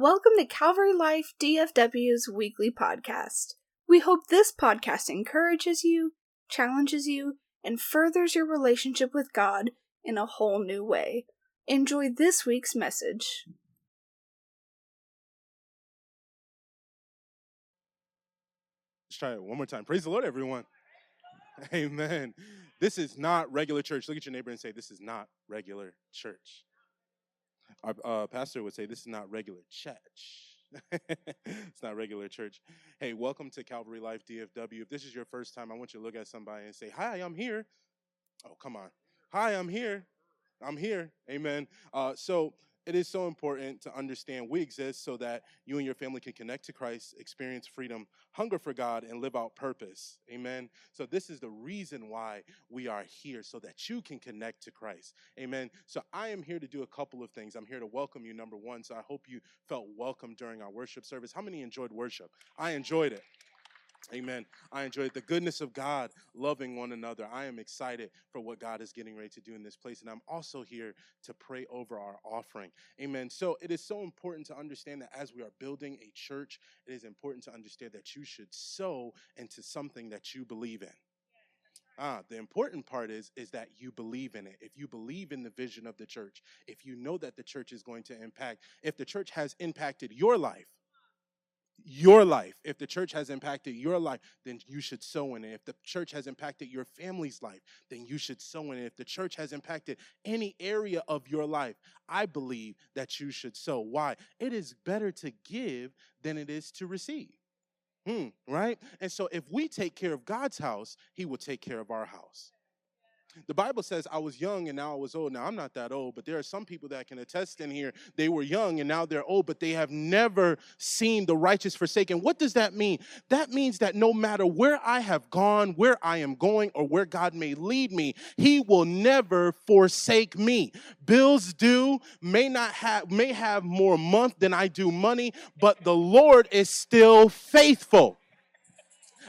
Welcome to Calvary Life DFW's weekly podcast. We hope this podcast encourages you, challenges you, and furthers your relationship with God in a whole new way. Enjoy this week's message. Let's try it one more time. Praise the Lord, everyone. Amen. This is not regular church. Look at your neighbor and say, This is not regular church. Our uh, pastor would say, This is not regular church. it's not regular church. Hey, welcome to Calvary Life DFW. If this is your first time, I want you to look at somebody and say, Hi, I'm here. Oh, come on. Hi, I'm here. I'm here. Amen. Uh, so, it is so important to understand we exist so that you and your family can connect to Christ, experience freedom, hunger for God, and live out purpose. Amen. So, this is the reason why we are here, so that you can connect to Christ. Amen. So, I am here to do a couple of things. I'm here to welcome you, number one. So, I hope you felt welcome during our worship service. How many enjoyed worship? I enjoyed it. Amen. I enjoyed the goodness of God, loving one another. I am excited for what God is getting ready to do in this place. And I'm also here to pray over our offering. Amen. So it is so important to understand that as we are building a church, it is important to understand that you should sow into something that you believe in. Ah, the important part is is that you believe in it. If you believe in the vision of the church, if you know that the church is going to impact, if the church has impacted your life, your life. If the church has impacted your life, then you should sow in it. If the church has impacted your family's life, then you should sow in it. If the church has impacted any area of your life, I believe that you should sow. Why? It is better to give than it is to receive. Hmm, right? And so if we take care of God's house, He will take care of our house. The Bible says I was young and now I was old. Now I'm not that old, but there are some people that can attest in here. They were young and now they're old, but they have never seen the righteous forsaken. What does that mean? That means that no matter where I have gone, where I am going, or where God may lead me, He will never forsake me. Bills due may not have may have more month than I do money, but the Lord is still faithful.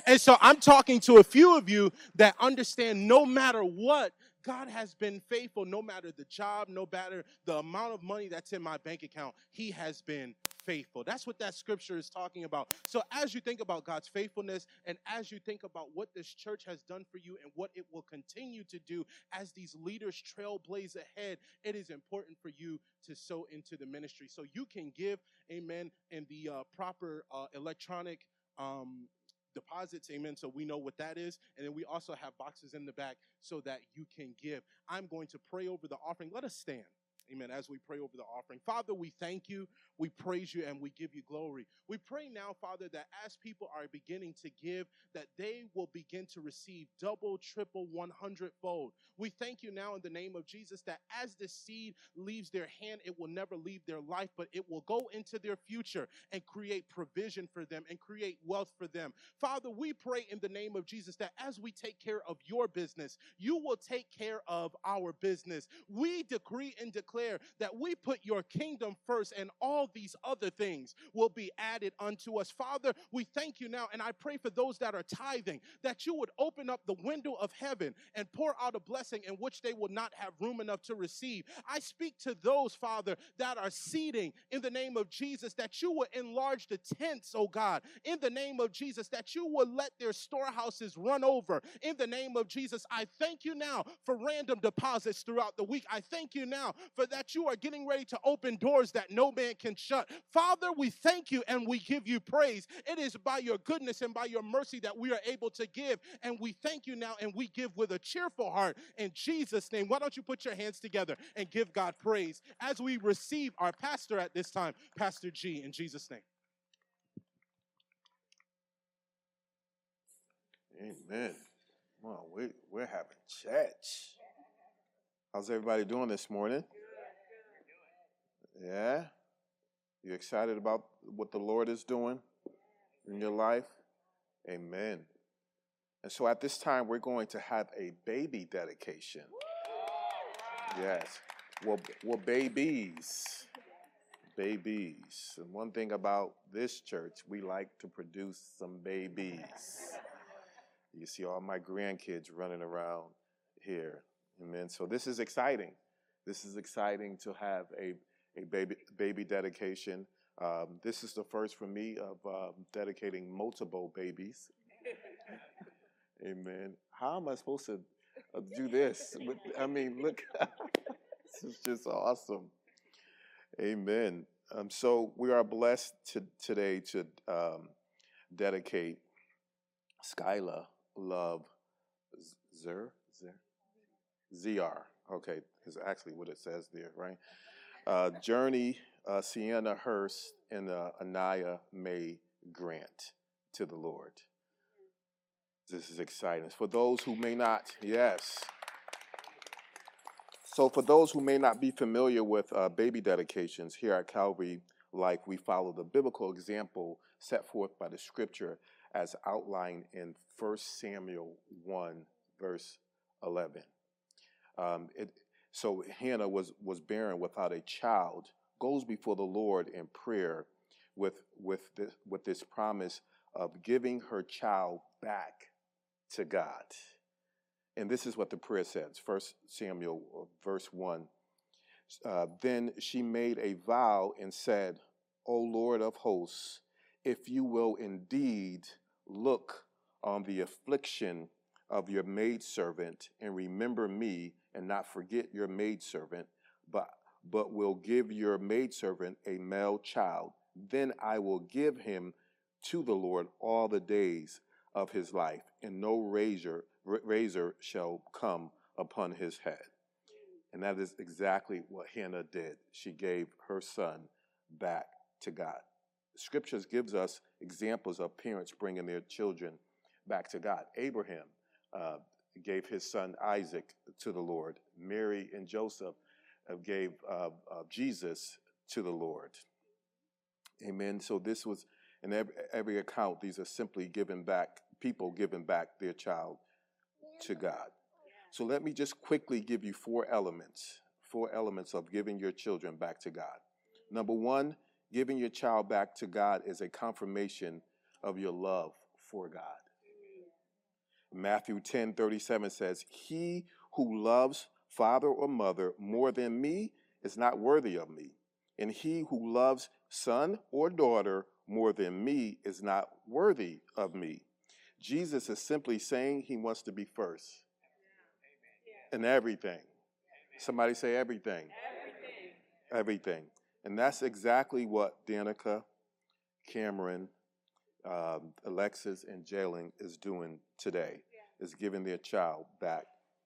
And so I'm talking to a few of you that understand no matter what, God has been faithful, no matter the job, no matter the amount of money that's in my bank account, He has been faithful. That's what that scripture is talking about. So, as you think about God's faithfulness and as you think about what this church has done for you and what it will continue to do as these leaders trailblaze ahead, it is important for you to sow into the ministry. So, you can give, amen, in the uh, proper uh, electronic. Um, deposits, amen. So we know what that is. And then we also have boxes in the back so that you can give. I'm going to pray over the offering. Let us stand. Amen. As we pray over the offering. Father, we thank you, we praise you, and we give you glory. We pray now, Father, that as people are beginning to give, that they will begin to receive double, triple, one hundredfold. We thank you now in the name of Jesus that as the seed leaves their hand, it will never leave their life, but it will go into their future and create provision for them and create wealth for them. Father, we pray in the name of Jesus that as we take care of your business, you will take care of our business. We decree and declare declare that we put your kingdom first and all these other things will be added unto us. Father, we thank you now, and I pray for those that are tithing that you would open up the window of heaven and pour out a blessing in which they will not have room enough to receive. I speak to those, Father, that are seeding in the name of Jesus, that you will enlarge the tents, oh God, in the name of Jesus, that you will let their storehouses run over in the name of Jesus. I thank you now for random deposits throughout the week. I thank you now for that you are getting ready to open doors that no man can shut. Father, we thank you and we give you praise. It is by your goodness and by your mercy that we are able to give. And we thank you now and we give with a cheerful heart in Jesus' name. Why don't you put your hands together and give God praise as we receive our pastor at this time, Pastor G, in Jesus' name. Amen. Well, we, we're having church. How's everybody doing this morning? Yeah? You excited about what the Lord is doing in your life? Amen. And so at this time, we're going to have a baby dedication. Yes. Well, well, babies. Babies. And one thing about this church, we like to produce some babies. You see all my grandkids running around here. Amen. So this is exciting. This is exciting to have a a baby baby dedication. Um, this is the first for me of um, dedicating multiple babies. Amen. How am I supposed to uh, do this? I mean, look, this is just awesome. Amen. Um, so we are blessed to, today to um, dedicate Skyla Love Zer Zer ZR. Okay, is actually what it says there, right? Uh, Journey uh, Sienna Hurst and uh, Anaya May Grant to the Lord. This is exciting. For those who may not, yes. So, for those who may not be familiar with uh, baby dedications, here at Calvary Life, we follow the biblical example set forth by the scripture as outlined in 1 Samuel 1, verse 11. Um, it, so, Hannah was, was barren without a child, goes before the Lord in prayer with, with, this, with this promise of giving her child back to God. And this is what the prayer says, First Samuel, uh, verse 1. Uh, then she made a vow and said, O Lord of hosts, if you will indeed look on the affliction of your maidservant and remember me and not forget your maidservant, but, but will give your maidservant a male child, then I will give him to the Lord all the days of his life, and no razor, razor shall come upon his head. And that is exactly what Hannah did. She gave her son back to God. Scriptures gives us examples of parents bringing their children back to God. Abraham uh, gave his son Isaac to the Lord. Mary and Joseph uh, gave uh, uh Jesus to the Lord. Amen. So this was in every, every account. These are simply giving back people giving back their child to God. So let me just quickly give you four elements, four elements of giving your children back to God. Number one, giving your child back to God is a confirmation of your love for God. Matthew 10 37 says, He who loves father or mother more than me is not worthy of me. And he who loves son or daughter more than me is not worthy of me. Jesus is simply saying he wants to be first in everything. Somebody say everything. Everything. Everything. And that's exactly what Danica, Cameron, um, Alexis, and Jalen is doing today, is giving their child back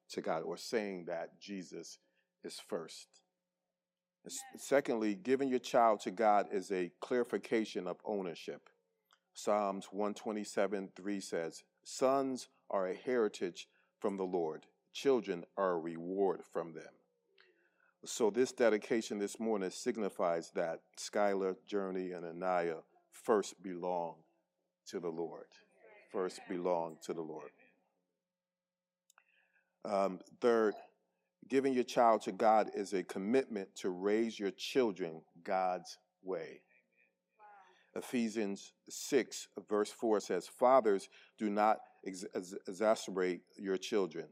to God or saying that Jesus is first. Secondly, giving your child to God is a clarification of ownership. Psalms 127 3 says, Sons are a heritage from the Lord, children are a reward from them. So, this dedication this morning signifies that Skylar, Journey, and Anaya first belong to the Lord. First belong to the Lord. Um, third, giving your child to God is a commitment to raise your children God's way. Ephesians 6, verse 4 says, Fathers, do not ex- exacerbate your children.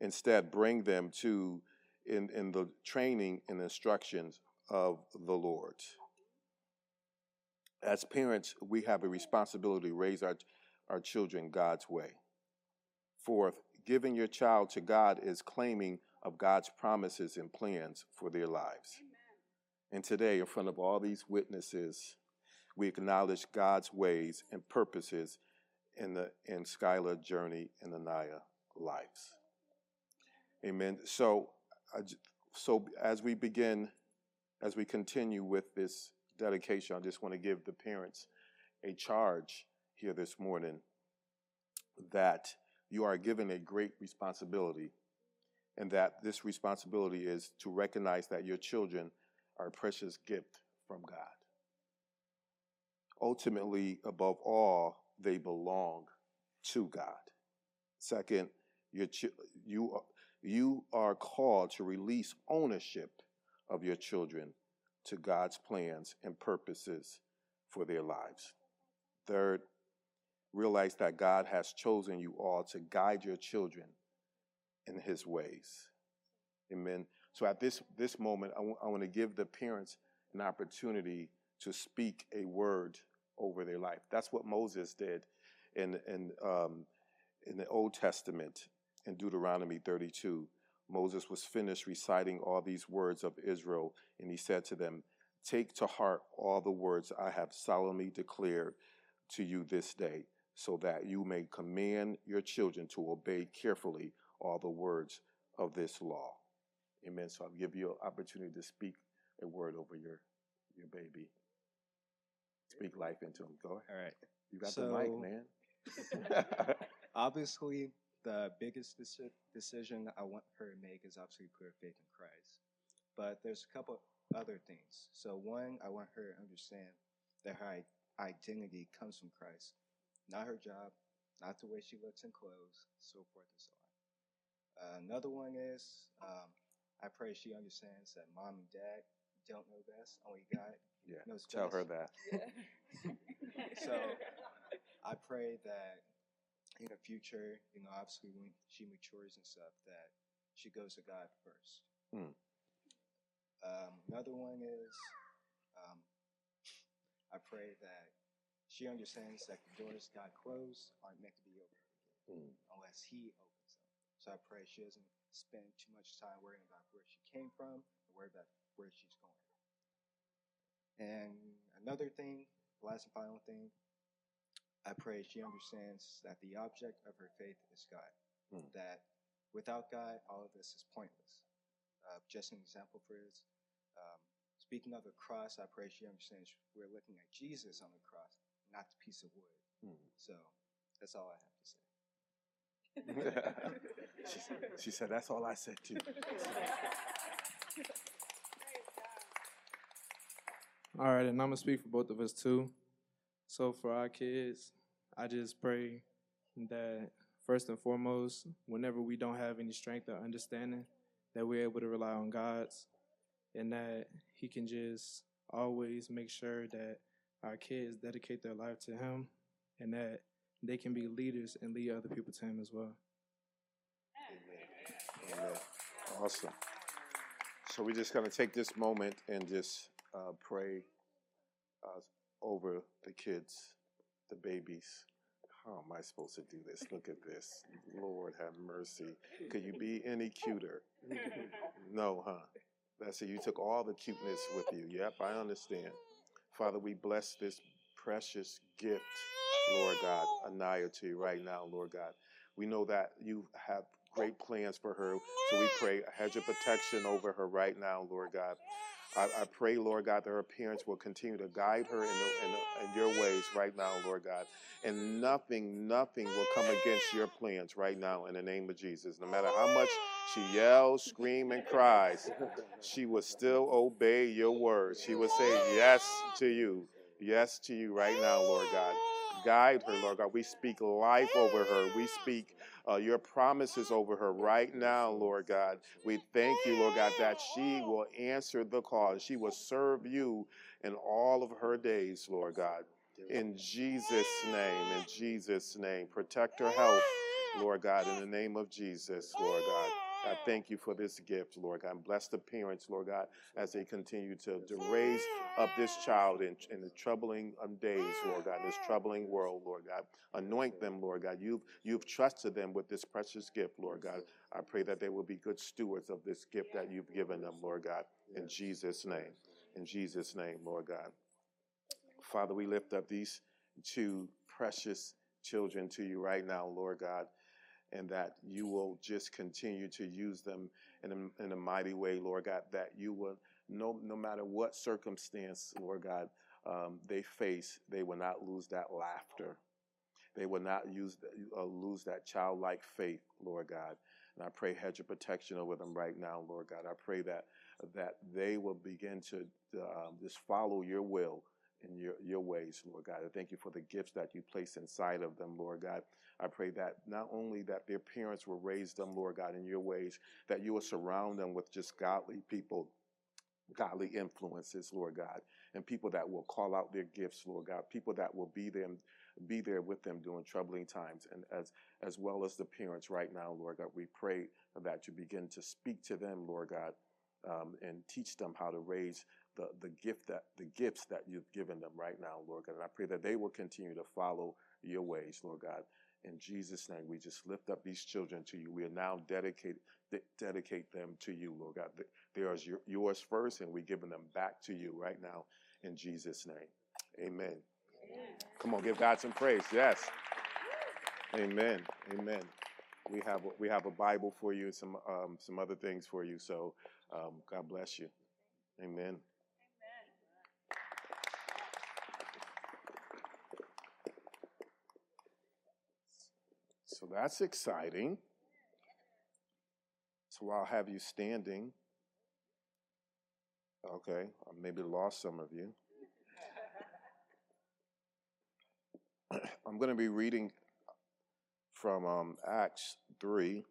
Instead, bring them to in, in the training and instructions of the Lord. As parents, we have a responsibility to raise our, our children God's way. Fourth, giving your child to God is claiming of God's promises and plans for their lives. Amen. And today, in front of all these witnesses, we acknowledge God's ways and purposes in the in Skylar journey and Anaya lives. Amen. So, so as we begin, as we continue with this dedication, I just want to give the parents a charge here this morning that you are given a great responsibility, and that this responsibility is to recognize that your children are a precious gift from God ultimately, above all, they belong to God. Second, you you, you are called to release ownership of your children to God's plans and purposes for their lives. Third, realize that God has chosen you all to guide your children in his ways. Amen. So at this, this moment, I, w- I want to give the parents an opportunity to speak a word over their life. That's what Moses did in, in, um, in the Old Testament in Deuteronomy 32. Moses was finished reciting all these words of Israel, and he said to them, Take to heart all the words I have solemnly declared to you this day, so that you may command your children to obey carefully all the words of this law. Amen. So I'll give you an opportunity to speak a word over your your baby. Speak life into him. Go ahead. All right. You got the mic, So- man. Obviously, the biggest deci- decision I want her to make is obviously put her faith in Christ. But there's a couple other things. So one, I want her to understand that her i- identity comes from Christ, not her job, not the way she looks in clothes, so forth and so on. Uh, another one is um, I pray she understands that mom and dad don't know best, only God yeah. knows Tell best. her that. So I pray that in the future, you know, obviously when she matures and stuff, that she goes to God first. Hmm. Um, another one is um, I pray that she understands that the doors God closed aren't meant to be opened again Mm. unless He opens them. So I pray she doesn't spend too much time worrying about where she came from or worry about where she's going. And another thing, last and final thing, I pray she understands that the object of her faith is God. Hmm. That without God, all of this is pointless. Uh, just an example for this. Um, speaking of the cross, I pray she understands we're looking at Jesus on the cross, not the piece of wood. Mm. So that's all I have to say. she, she said, That's all I said too. All right, and I'm gonna speak for both of us too. So for our kids, I just pray that first and foremost, whenever we don't have any strength or understanding, that we're able to rely on God's, and that He can just always make sure that our kids dedicate their life to Him, and that they can be leaders and lead other people to Him as well. Amen. Amen. Awesome. So we're just going to take this moment and just uh, pray uh, over the kids, the babies. How am I supposed to do this? Look at this. Lord have mercy. Could you be any cuter? No, huh? That's it. You took all the cuteness with you. Yep, I understand. Father, we bless this precious gift, Lord God, Anaya to you right now, Lord God. We know that you have great plans for her, so we pray a hedge of protection over her right now, Lord God. I, I pray, Lord God, that her parents will continue to guide her in, the, in, the, in your ways right now, Lord God. And nothing, nothing will come against your plans right now in the name of Jesus. No matter how much she yells, screams, and cries, she will still obey your words. She will say yes to you. Yes to you right now, Lord God. Guide her, Lord God. We speak life over her. We speak uh, your promises over her right now, Lord God. We thank you, Lord God, that she will answer the call. She will serve you in all of her days, Lord God. In Jesus' name, in Jesus' name. Protect her health, Lord God, in the name of Jesus, Lord God. I thank you for this gift, Lord God. And bless the parents, Lord God, as they continue to, to raise up this child in, in the troubling um, days, Lord God, in this troubling world, Lord God. Anoint them, Lord God. You've, you've trusted them with this precious gift, Lord God. I pray that they will be good stewards of this gift that you've given them, Lord God. In Jesus' name. In Jesus' name, Lord God. Father, we lift up these two precious children to you right now, Lord God and that you will just continue to use them in a, in a mighty way, Lord God, that you will, no, no matter what circumstance, Lord God, um, they face, they will not lose that laughter. They will not use, uh, lose that childlike faith, Lord God. And I pray hedge of protection over them right now, Lord God. I pray that, that they will begin to um, just follow your will in your, your ways, Lord God. I thank you for the gifts that you place inside of them, Lord God. I pray that not only that their parents will raise them, Lord God, in your ways, that you will surround them with just godly people, godly influences, Lord God, and people that will call out their gifts, Lord God, people that will be them, be there with them during troubling times, and as as well as the parents right now, Lord God, we pray that you begin to speak to them, Lord God, um, and teach them how to raise the, the gift that the gifts that you've given them right now, Lord God. And I pray that they will continue to follow your ways, Lord God. In Jesus' name, we just lift up these children to you. We are now dedicated de- dedicate them to you, Lord God. They are yours first, and we're giving them back to you right now in Jesus' name. Amen. Amen. Come on, give God some praise. Yes. Amen. Amen. We have we have a Bible for you, some um, some other things for you. So um, God bless you. Amen. So that's exciting. So I'll have you standing. Okay, I maybe lost some of you. I'm going to be reading from um, Acts 3.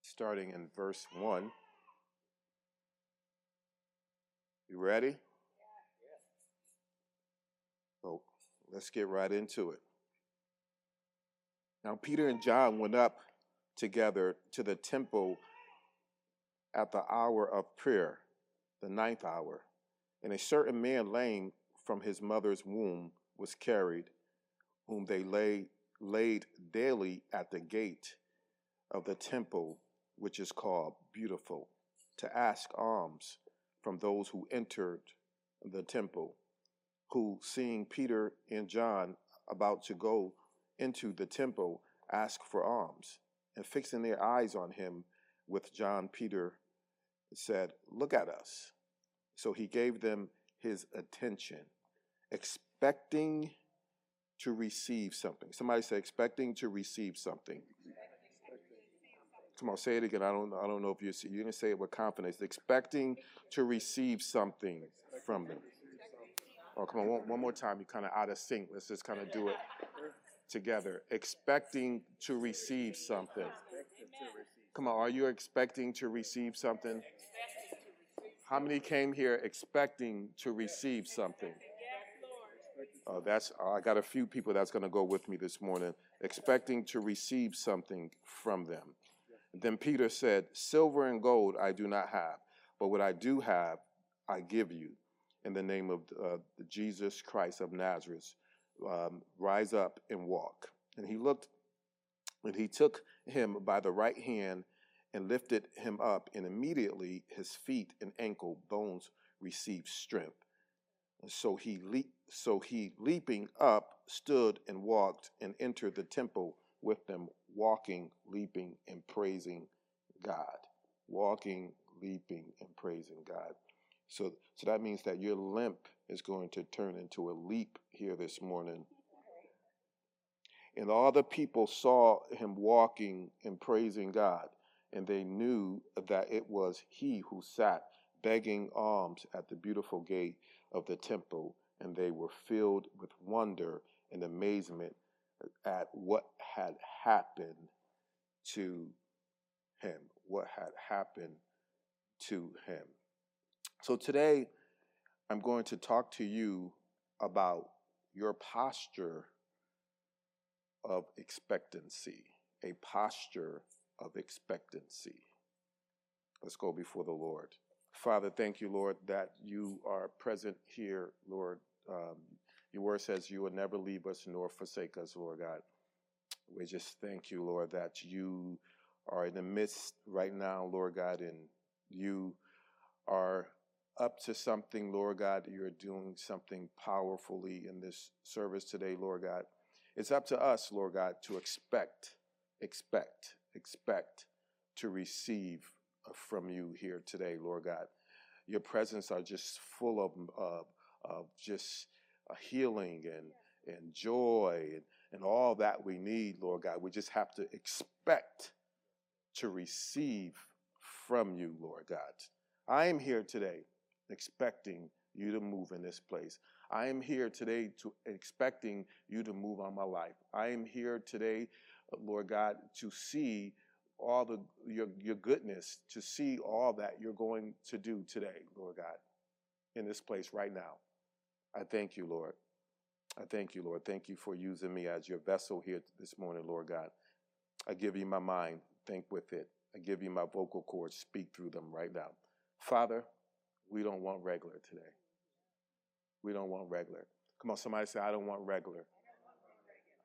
Starting in verse 1. You ready? So let's get right into it. Now, Peter and John went up together to the temple at the hour of prayer, the ninth hour. And a certain man lame from his mother's womb was carried, whom they laid, laid daily at the gate of the temple, which is called Beautiful, to ask alms from those who entered the temple, who, seeing Peter and John about to go into the temple, asked for alms. And fixing their eyes on him with John, Peter said, Look at us. So he gave them his attention, expecting to receive something. Somebody say, expecting to receive something. Come on, say it again. I don't, I don't know if you. You didn't say it with confidence. Expecting to receive something from them. Oh, come on, one, one more time. You're kind of out of sync. Let's just kind of do it together. Expecting to receive something. Come on, are you expecting to receive something? How many came here expecting to receive something? Uh, that's uh, I got a few people that's going to go with me this morning, expecting to receive something from them. Then Peter said, "Silver and gold I do not have, but what I do have, I give you. In the name of uh, Jesus Christ of Nazareth, um, rise up and walk." And he looked, and he took him by the right hand and lifted him up, and immediately his feet and ankle bones received strength. And so he le- so he leaping up stood and walked and entered the temple with them, walking, leaping, and praising God. Walking, leaping, and praising God. So so that means that your limp is going to turn into a leap here this morning. And all the people saw him walking and praising God and they knew that it was he who sat begging alms at the beautiful gate of the temple, and they were filled with wonder and amazement at what had happened to him. What had happened to him. So today, I'm going to talk to you about your posture of expectancy, a posture of expectancy. Let's go before the Lord. Father, thank you, Lord, that you are present here, Lord. Um, your word says you will never leave us nor forsake us, Lord God. We just thank you, Lord, that you are in the midst right now, Lord God, and you are up to something, Lord God. You're doing something powerfully in this service today, Lord God. It's up to us, Lord God, to expect, expect, expect to receive uh, from you here today, Lord God. Your presence are just full of, of, of just healing and, and joy and, and all that we need, Lord God. We just have to expect to receive from you, Lord God. I am here today expecting you to move in this place. I am here today to expecting you to move on my life. I am here today Lord God, to see all the your your goodness, to see all that you're going to do today, Lord God, in this place right now. I thank you, Lord. I thank you, Lord. Thank you for using me as your vessel here this morning, Lord God. I give you my mind, think with it. I give you my vocal cords, speak through them right now. Father, we don't want regular today. We don't want regular. Come on, somebody say, I don't want regular.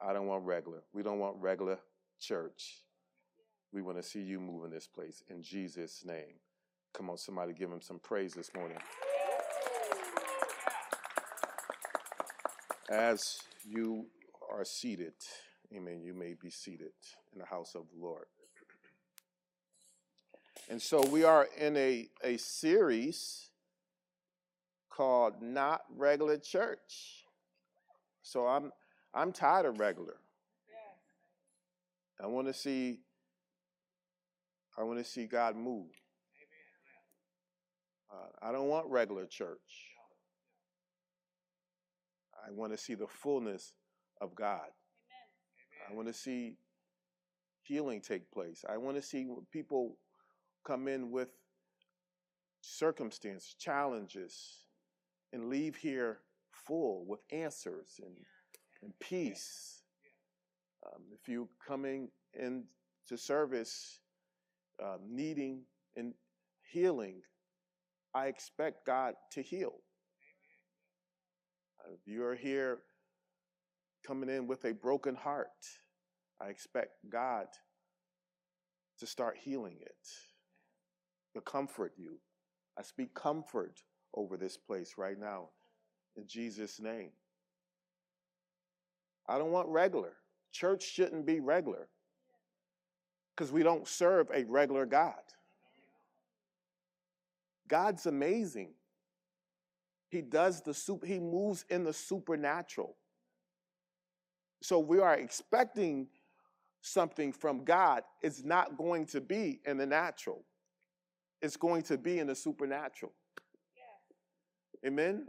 I don't want regular. We don't want regular church. We want to see you move in this place in Jesus' name. Come on, somebody give him some praise this morning. As you are seated, amen, you may be seated in the house of the Lord. And so we are in a, a series called Not Regular Church. So I'm I'm tired of regular. I want to see I want to see God move. Uh, I don't want regular church. I want to see the fullness of God. I want to see healing take place. I want to see people come in with circumstances, challenges, and leave here full with answers and, and peace. Um, if you're coming into service uh, needing and healing, I expect God to heal. If you're here coming in with a broken heart, I expect God to start healing it, to comfort you. I speak comfort over this place right now in Jesus' name. I don't want regular. Church shouldn't be regular because we don't serve a regular God. God's amazing. He does the super, he moves in the supernatural. So we are expecting something from God. It's not going to be in the natural. It's going to be in the supernatural. Amen? Amen.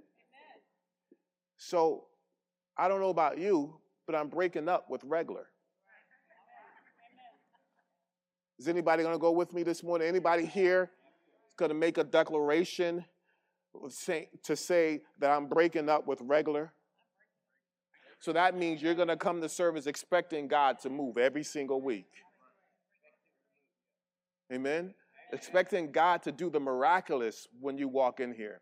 So I don't know about you, but I'm breaking up with regular. Is anybody going to go with me this morning? Anybody here going to make a declaration to say that I'm breaking up with regular? So that means you're going to come to service expecting God to move every single week. Amen? Expecting God to do the miraculous when you walk in here.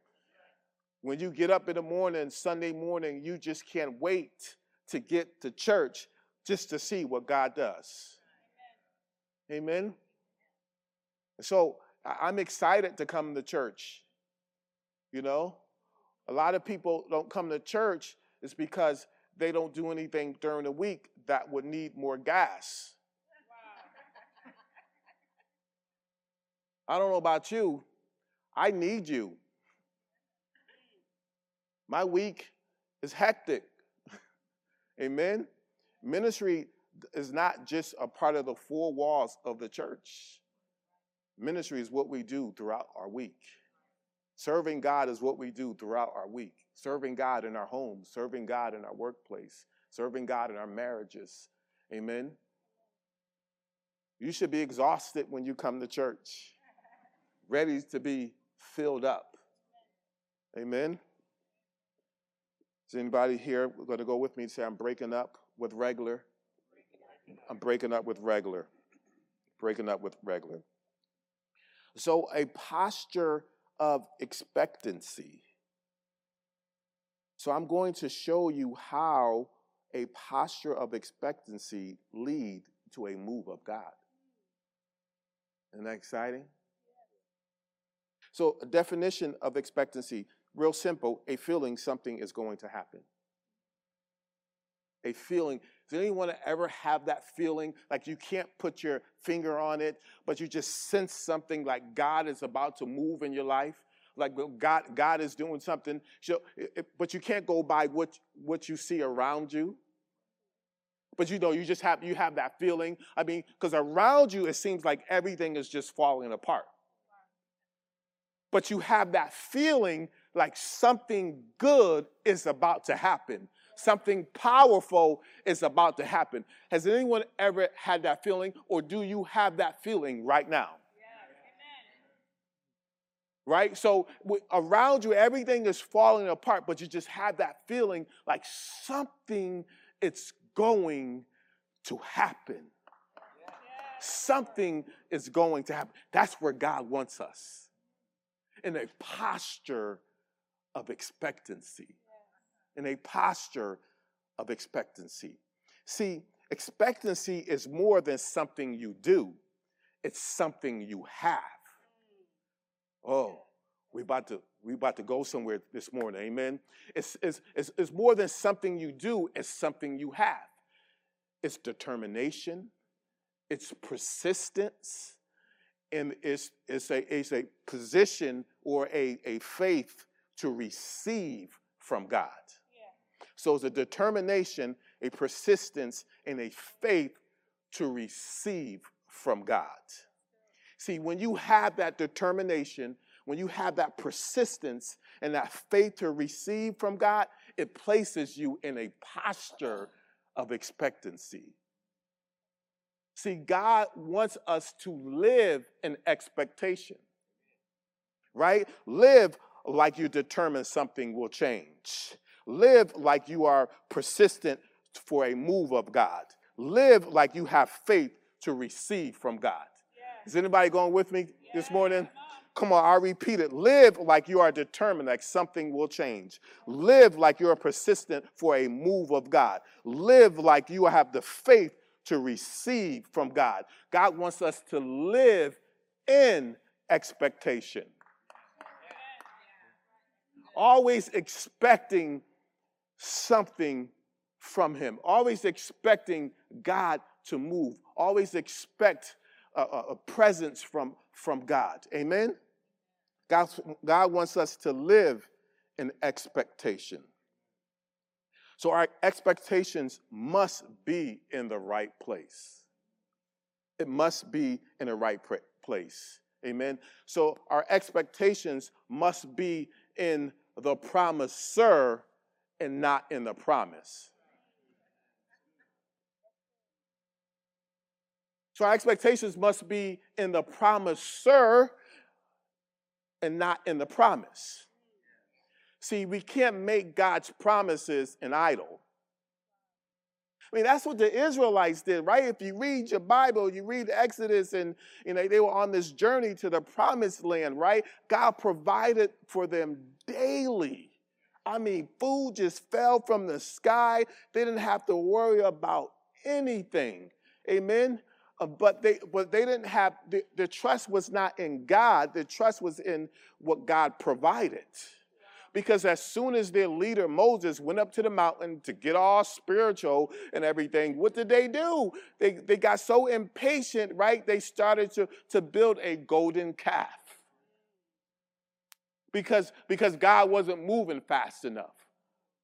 When you get up in the morning, Sunday morning, you just can't wait to get to church just to see what God does. Amen. So I'm excited to come to church. You know, a lot of people don't come to church is because they don't do anything during the week that would need more gas. I don't know about you. I need you. My week is hectic. Amen. Ministry is not just a part of the four walls of the church. Ministry is what we do throughout our week. Serving God is what we do throughout our week. Serving God in our homes, serving God in our workplace, serving God in our marriages. Amen. You should be exhausted when you come to church, ready to be filled up. Amen. Is anybody here going to go with me and say, I'm breaking up with regular? I'm breaking up with regular. Breaking up with regular. So, a posture of expectancy. So, I'm going to show you how a posture of expectancy lead to a move of God. Isn't that exciting? So, a definition of expectancy, real simple, a feeling something is going to happen. A feeling does anyone ever have that feeling like you can't put your finger on it, but you just sense something like God is about to move in your life? Like God, God is doing something, So, but you can't go by what, what you see around you. But you know, you just have you have that feeling. I mean, because around you it seems like everything is just falling apart. But you have that feeling like something good is about to happen something powerful is about to happen. Has anyone ever had that feeling, or do you have that feeling right now? Right? So around you, everything is falling apart, but you just have that feeling like something it's going to happen. Something is going to happen. That's where God wants us in a posture of expectancy. In a posture of expectancy. See, expectancy is more than something you do, it's something you have. Oh, we about to we about to go somewhere this morning, amen. It's, it's, it's, it's more than something you do, it's something you have. It's determination, it's persistence, and it's, it's, a, it's a position or a, a faith to receive from God. Yeah. So it's a determination, a persistence, and a faith to receive from God. See, when you have that determination, when you have that persistence and that faith to receive from God, it places you in a posture of expectancy. See, God wants us to live in expectation, right? Live like you determine something will change. Live like you are persistent for a move of God. Live like you have faith to receive from God. Is anybody going with me this morning? Come on, I repeat it. Live like you are determined that something will change. Live like you are persistent for a move of God. Live like you have the faith to receive from God. God wants us to live in expectation. Always expecting something from Him, always expecting God to move, always expect a, a, presence from, from God. Amen? God, God wants us to live in expectation. So our expectations must be in the right place. It must be in the right place. Amen. So our expectations must be in the promiser and not in the promise. So our expectations must be in the promiser and not in the promise. See, we can't make God's promises an idol. I mean, that's what the Israelites did, right? If you read your Bible, you read Exodus, and you know they were on this journey to the promised land, right? God provided for them daily. I mean, food just fell from the sky. They didn't have to worry about anything. Amen. Uh, but they but they didn't have the, the trust was not in God. The trust was in what God provided. Because as soon as their leader Moses went up to the mountain to get all spiritual and everything, what did they do? They, they got so impatient, right? They started to, to build a golden calf. Because, because God wasn't moving fast enough.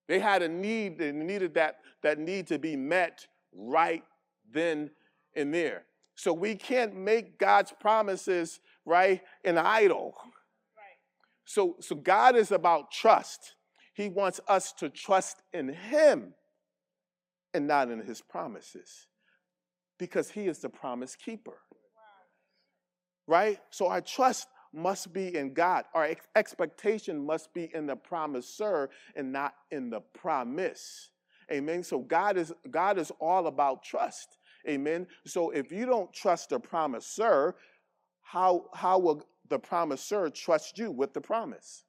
They had a need, they needed that, that need to be met right then and there. So we can't make God's promises, right, an idol. Right. So, so God is about trust. He wants us to trust in Him and not in His promises because He is the promise keeper. Right? So our trust must be in God. Our ex- expectation must be in the promiser and not in the promise. Amen. So God is God is all about trust. Amen. So if you don't trust the promiser, how, how will the promiser trust you with the promise?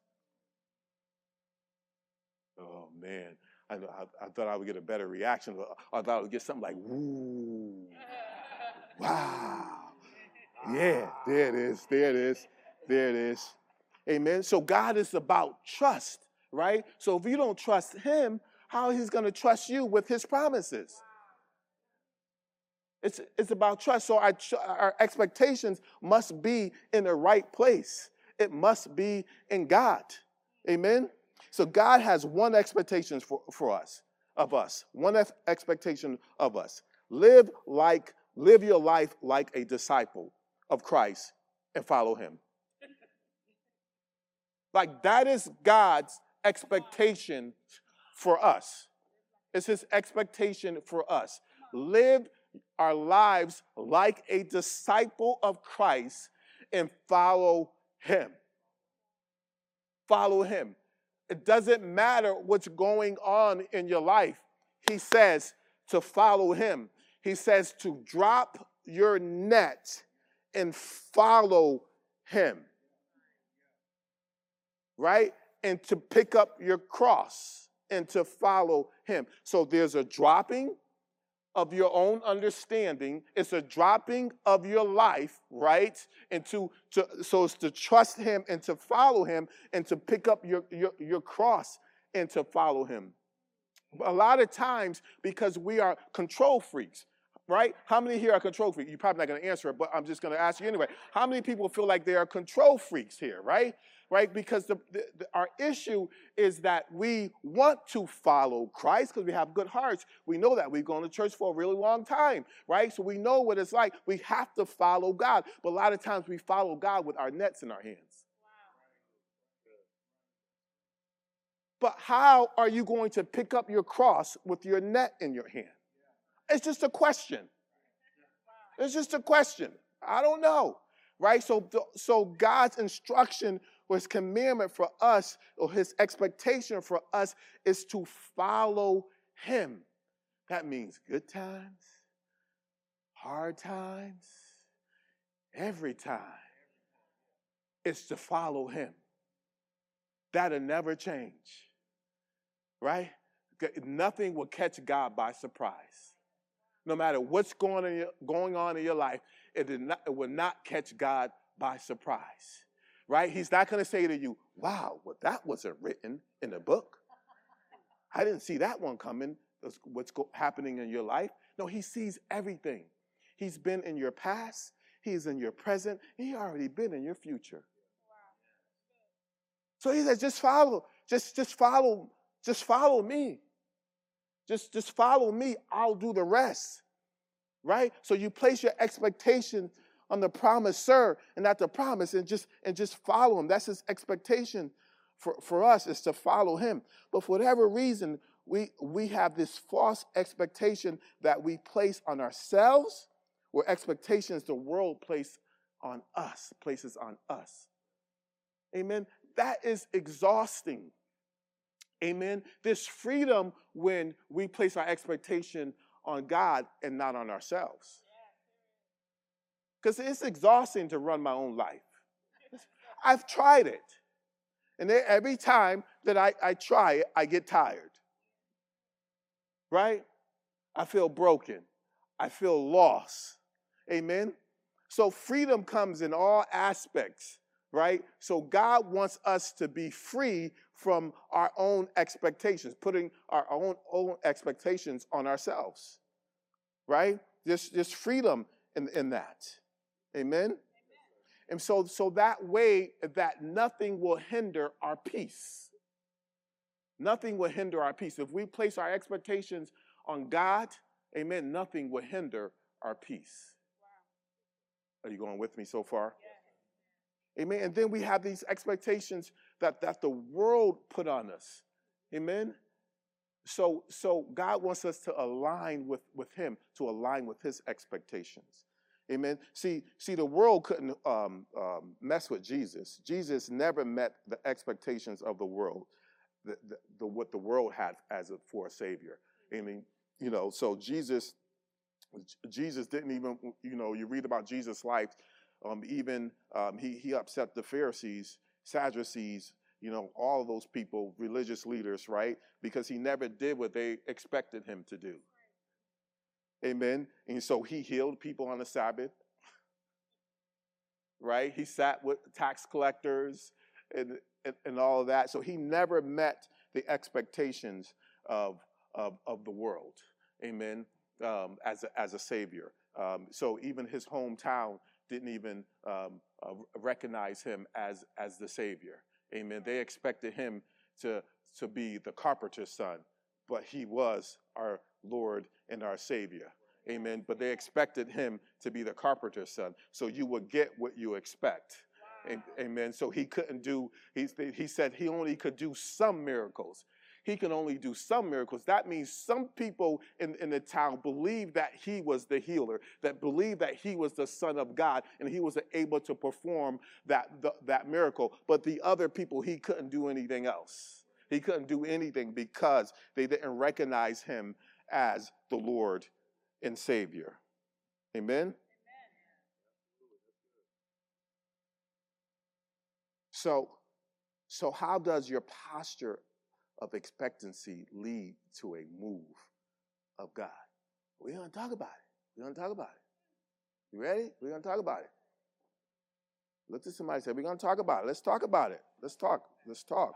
Oh, man. I, I, I thought I would get a better reaction. I thought I would get something like, woo, wow. Yeah, there it is. There it is. There it is. Amen. So God is about trust, right? So if you don't trust Him, how He's going to trust you with His promises? It's, it's about trust. So our, our expectations must be in the right place. It must be in God. Amen? So God has one expectation for, for us, of us, one expectation of us. Live like, live your life like a disciple of Christ and follow him. Like that is God's expectation for us. It's his expectation for us. Live our lives like a disciple of Christ and follow him. Follow him. It doesn't matter what's going on in your life. He says to follow him. He says to drop your net and follow him. Right? And to pick up your cross and to follow him. So there's a dropping of your own understanding. It's a dropping of your life, right? And to, to so it's to trust him and to follow him and to pick up your, your, your cross and to follow him. A lot of times, because we are control freaks, right? How many here are control freaks? You're probably not going to answer it, but I'm just going to ask you anyway. How many people feel like they are control freaks here, right? Right? Because the, the, the, our issue is that we want to follow Christ because we have good hearts. We know that. We've gone to church for a really long time, right? So we know what it's like. We have to follow God. But a lot of times we follow God with our nets in our hands. But how are you going to pick up your cross with your net in your hand? It's just a question. It's just a question. I don't know. Right? So, so God's instruction or his commandment for us, or his expectation for us, is to follow him. That means good times, hard times, every time. It's to follow him. That'll never change. Right? Nothing will catch God by surprise no matter what's going on, your, going on in your life, it, not, it will not catch God by surprise. Right? He's not going to say to you, wow, well, that wasn't written in the book. I didn't see that one coming. What's happening in your life? No, he sees everything. He's been in your past, he's in your present, he already been in your future. So he says, just follow, just, just follow, just follow me. Just, just follow me, I'll do the rest. Right? So you place your expectation on the promiser and not the promise and just and just follow him. That's his expectation for, for us is to follow him. But for whatever reason, we we have this false expectation that we place on ourselves or expectations the world place on us, places on us. Amen. That is exhausting. Amen. This freedom when we place our expectation on God and not on ourselves. Because it's exhausting to run my own life. I've tried it. And every time that I, I try it, I get tired. Right? I feel broken. I feel lost. Amen. So freedom comes in all aspects, right? So God wants us to be free from our own expectations, putting our own, own expectations on ourselves. Right? There's, there's freedom in, in that. Amen? And so, so that way that nothing will hinder our peace. Nothing will hinder our peace. If we place our expectations on God, amen, nothing will hinder our peace. Wow. Are you going with me so far? Amen. And then we have these expectations that, that the world put on us. Amen. So, so God wants us to align with, with Him, to align with His expectations. Amen. See, see, the world couldn't um, um, mess with Jesus. Jesus never met the expectations of the world, the, the, the, what the world had as a, for a savior. I mean, you know, so Jesus, Jesus didn't even, you know, you read about Jesus' life. Um, even um, he he upset the Pharisees, Sadducees, you know, all those people, religious leaders, right? Because he never did what they expected him to do. Amen. And so he healed people on the Sabbath, right? He sat with tax collectors and, and, and all of that. So he never met the expectations of, of, of the world. Amen. Um, as, a, as a savior. Um, so even his hometown didn't even um, uh, recognize him as, as the savior. Amen. They expected him to, to be the carpenter's son, but he was our Lord and our Savior. Amen. But they expected him to be the carpenter's son. So you will get what you expect. Wow. Amen. So he couldn't do, he, he said he only could do some miracles he can only do some miracles. That means some people in, in the town believed that he was the healer, that believed that he was the Son of God, and he was able to perform that, the, that miracle. But the other people, he couldn't do anything else. He couldn't do anything because they didn't recognize him as the Lord and Savior. Amen? So, so how does your posture of expectancy lead to a move of God? We're going to talk about it. We're going to talk about it. You ready? We're going to talk about it. Look to somebody say, We're going to talk about it. Let's talk about it. Let's talk. Let's talk.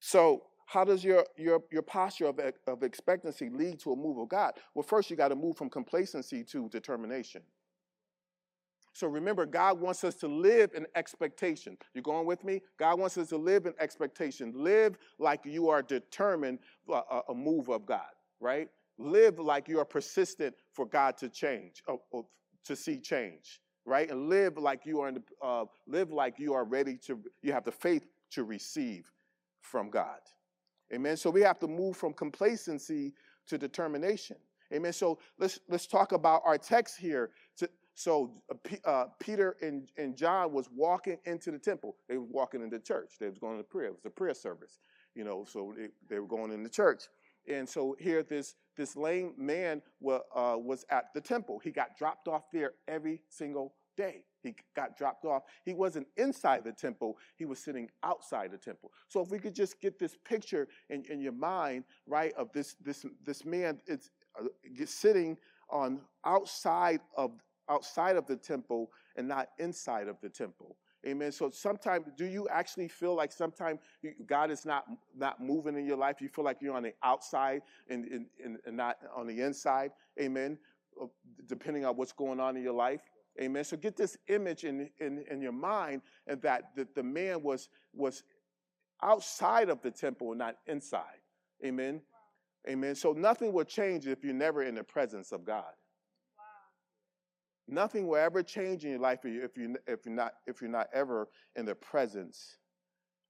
So, how does your, your, your posture of, of expectancy lead to a move of God? Well, first, you got to move from complacency to determination. So remember, God wants us to live in expectation. You going with me? God wants us to live in expectation. Live like you are determined for a, a move of God, right? Live like you are persistent for God to change, or, or to see change, right? And live like you are in the, uh, live like you are ready to. You have the faith to receive from God. Amen. So we have to move from complacency to determination. Amen. So let's let's talk about our text here. So uh, uh, Peter and, and John was walking into the temple. They were walking into church. They was going to prayer. It was a prayer service, you know. So they, they were going into church. And so here, this this lame man was, uh, was at the temple. He got dropped off there every single day. He got dropped off. He wasn't inside the temple, he was sitting outside the temple. So if we could just get this picture in, in your mind, right, of this this this man it's uh, sitting on outside of outside of the temple and not inside of the temple. Amen. So sometimes, do you actually feel like sometimes God is not not moving in your life? You feel like you're on the outside and, and, and not on the inside. Amen. Depending on what's going on in your life. Amen. So get this image in, in, in your mind and that, that the man was was outside of the temple not inside. Amen. Amen. So nothing will change if you're never in the presence of God. Nothing will ever change in your life if, you, if, you're not, if you're not ever in the presence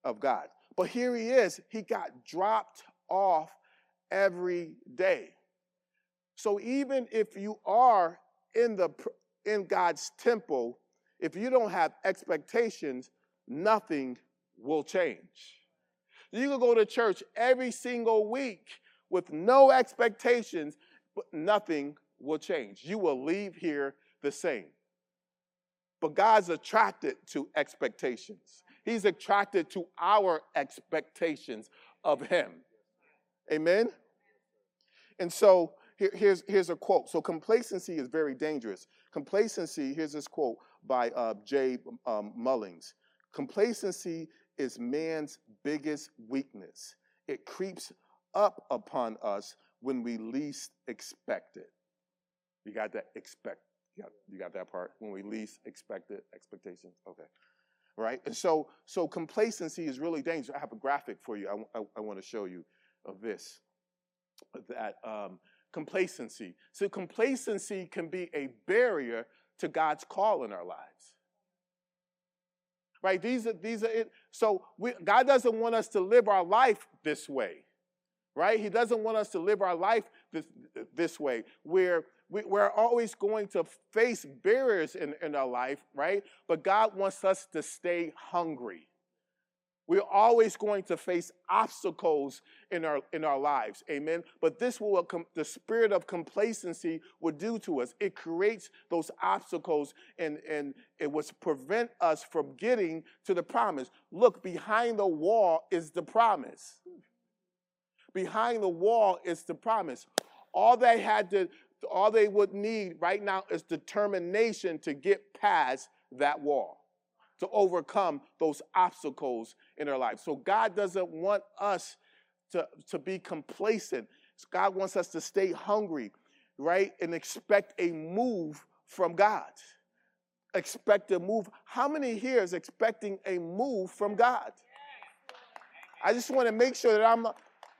of God. But here he is. He got dropped off every day. So even if you are in, the, in God's temple, if you don't have expectations, nothing will change. You can go to church every single week with no expectations, but nothing will change. You will leave here the same. But God's attracted to expectations. He's attracted to our expectations of Him. Amen? And so here, here's, here's a quote. So complacency is very dangerous. Complacency, here's this quote by uh, Jay um, Mullins Complacency is man's biggest weakness. It creeps up upon us when we least expect it. You got that expect you got, you got that part? When we least expect it, expectations. Okay. Right? And so, so complacency is really dangerous. I have a graphic for you. I, I, I want to show you of this. That um, complacency. So complacency can be a barrier to God's call in our lives. Right? These are these are it. So we, God doesn't want us to live our life this way. Right? He doesn't want us to live our life this, this way, where we, are always going to face barriers in, in our life, right? But God wants us to stay hungry. We're always going to face obstacles in our in our lives, amen. But this will the spirit of complacency will do to us. It creates those obstacles and and it will prevent us from getting to the promise. Look, behind the wall is the promise. Behind the wall is the promise. All they had to all they would need right now is determination to get past that wall, to overcome those obstacles in their life. So God doesn't want us to, to be complacent. God wants us to stay hungry, right? And expect a move from God. Expect a move. How many here is expecting a move from God? I just want to make sure that I'm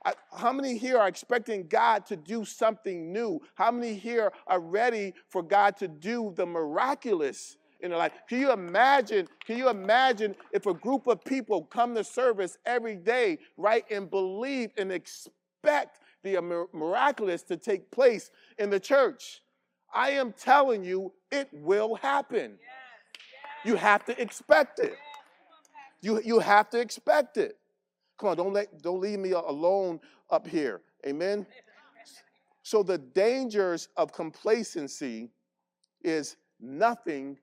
I, how many here are expecting God to do something new? How many here are ready for God to do the miraculous in their life? Can you imagine? Can you imagine if a group of people come to service every day, right, and believe and expect the miraculous to take place in the church? I am telling you, it will happen. You have to expect it. You, you have to expect it. Come on, don't let don't leave me alone up here. Amen. So the dangers of complacency is nothing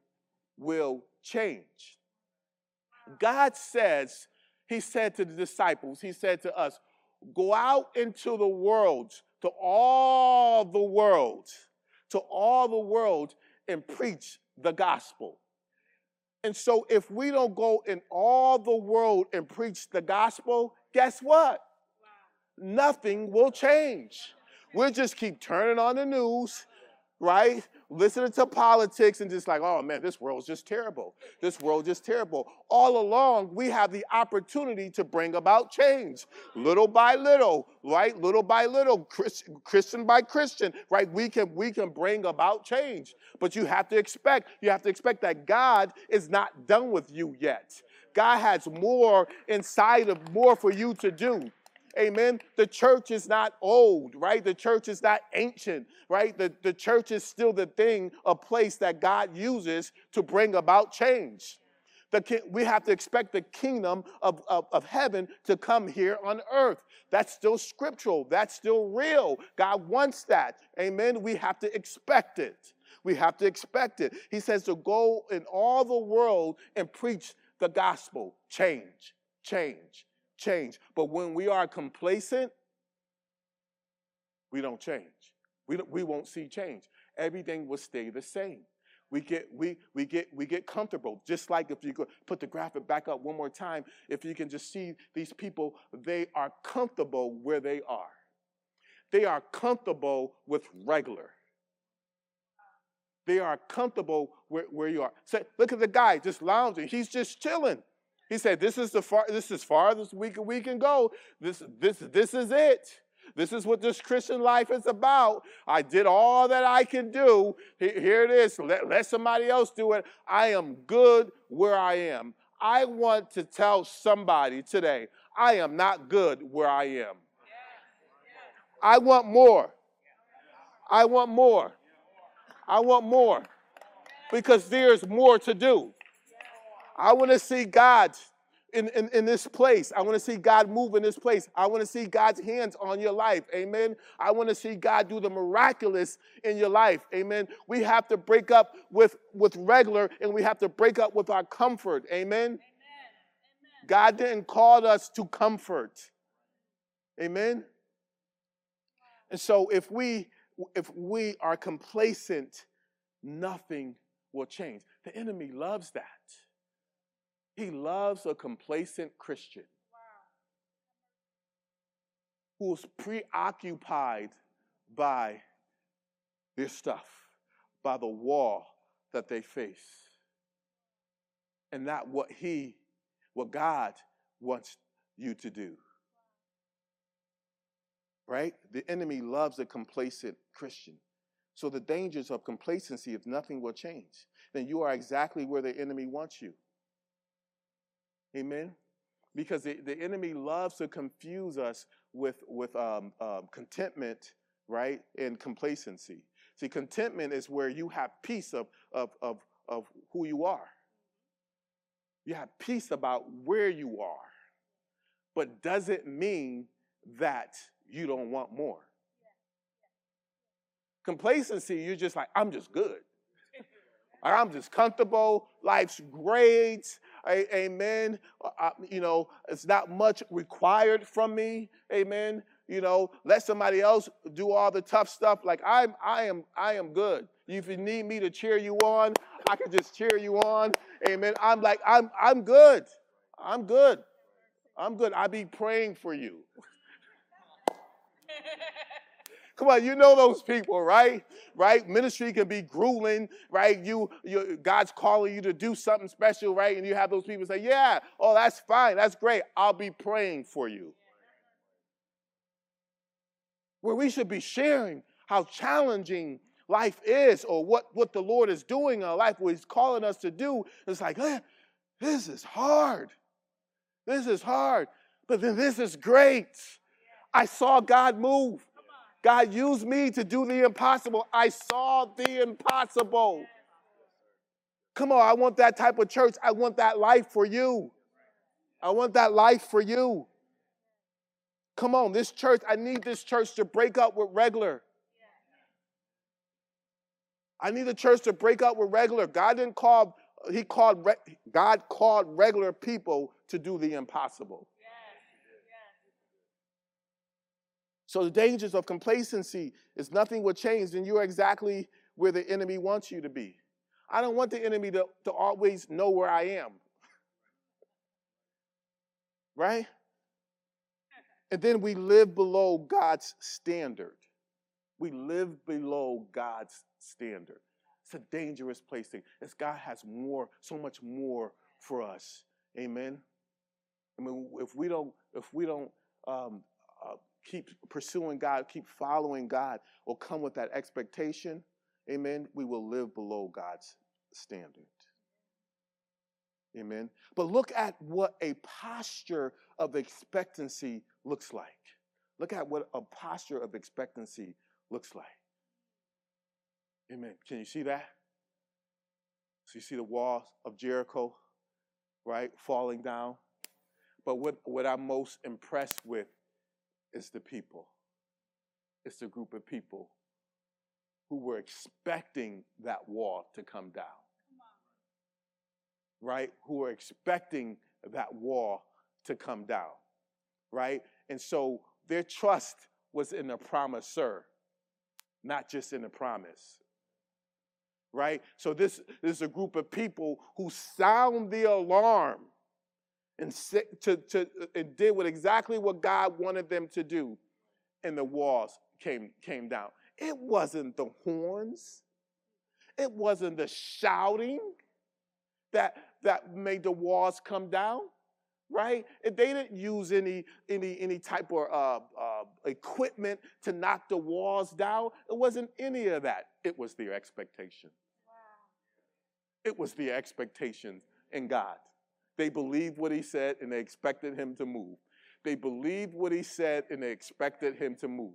will change. God says, He said to the disciples, He said to us, go out into the world, to all the world, to all the world, and preach the gospel. And so, if we don't go in all the world and preach the gospel, guess what? Nothing will change. We'll just keep turning on the news, right? Listening to politics and just like, oh man, this world's just terrible. This world just terrible. All along, we have the opportunity to bring about change, little by little, right? Little by little, Christian by Christian, right? We can we can bring about change, but you have to expect you have to expect that God is not done with you yet. God has more inside of more for you to do. Amen. The church is not old, right? The church is not ancient, right? The, the church is still the thing, a place that God uses to bring about change. The, we have to expect the kingdom of, of, of heaven to come here on earth. That's still scriptural. That's still real. God wants that. Amen. We have to expect it. We have to expect it. He says to go in all the world and preach the gospel. Change, change, change. But when we are complacent, we don't change. We, don't, we won't see change. Everything will stay the same. We get, we, we, get, we get comfortable. Just like if you could put the graphic back up one more time, if you can just see these people, they are comfortable where they are. They are comfortable with regular. They are comfortable where, where you are. So look at the guy just lounging. He's just chilling. He said, "This is the far. This is as far we can, we can go. This this this is it. This is what this Christian life is about. I did all that I can do. Here it is. Let, let somebody else do it. I am good where I am. I want to tell somebody today, I am not good where I am. I want more. I want more. I want more. Because there's more to do. I want to see God in, in, in this place. I want to see God move in this place. I want to see God's hands on your life. Amen. I want to see God do the miraculous in your life. Amen. We have to break up with, with regular and we have to break up with our comfort. Amen. Amen. God didn't call us to comfort. Amen. And so if we if we are complacent, nothing will change. The enemy loves that. He loves a complacent Christian who's preoccupied by their stuff, by the wall that they face, and not what He, what God wants you to do. Right? The enemy loves a complacent Christian. So the dangers of complacency, if nothing will change, then you are exactly where the enemy wants you. Amen? Because the, the enemy loves to confuse us with, with um, um, contentment, right, and complacency. See, contentment is where you have peace of, of, of, of who you are. You have peace about where you are, but doesn't mean that you don't want more. Complacency, you're just like, I'm just good. I'm just comfortable. Life's great. Amen. Uh, uh, you know, it's not much required from me. Amen. You know, let somebody else do all the tough stuff. Like I'm, I am, I am good. If you need me to cheer you on, I can just cheer you on. Amen. I'm like, I'm, I'm good. I'm good. I'm good. I be praying for you. Come on, you know those people, right? Right? Ministry can be grueling, right? You, you, God's calling you to do something special, right? And you have those people say, "Yeah, oh, that's fine, that's great. I'll be praying for you." Where we should be sharing how challenging life is, or what what the Lord is doing in our life, what He's calling us to do. It's like, eh, this is hard. This is hard, but then this is great. I saw God move. God used me to do the impossible. I saw the impossible. Come on, I want that type of church. I want that life for you. I want that life for you. Come on, this church, I need this church to break up with regular. I need the church to break up with regular. God didn't call he called God called regular people to do the impossible. So the dangers of complacency is nothing will change, and you're exactly where the enemy wants you to be. I don't want the enemy to, to always know where I am. Right? And then we live below God's standard. We live below God's standard. It's a dangerous place to, God has more, so much more for us. Amen. I mean, if we don't, if we don't um, keep pursuing God, keep following God, or come with that expectation, amen, we will live below God's standard. Amen. But look at what a posture of expectancy looks like. Look at what a posture of expectancy looks like. Amen. Can you see that? So you see the walls of Jericho, right, falling down. But what, what I'm most impressed with is the people. It's the group of people who were expecting that wall to come down. Right? Who were expecting that wall to come down. Right? And so their trust was in the promiser, not just in the promise. Right? So this, this is a group of people who sound the alarm and, to, to, and did what exactly what God wanted them to do, and the walls came, came down. It wasn't the horns, it wasn't the shouting that, that made the walls come down right? If they didn't use any any any type of uh, uh, equipment to knock the walls down, it wasn't any of that. It was their expectation. Wow. It was the expectation in God. They believed what He said and they expected Him to move. They believed what He said and they expected Him to move.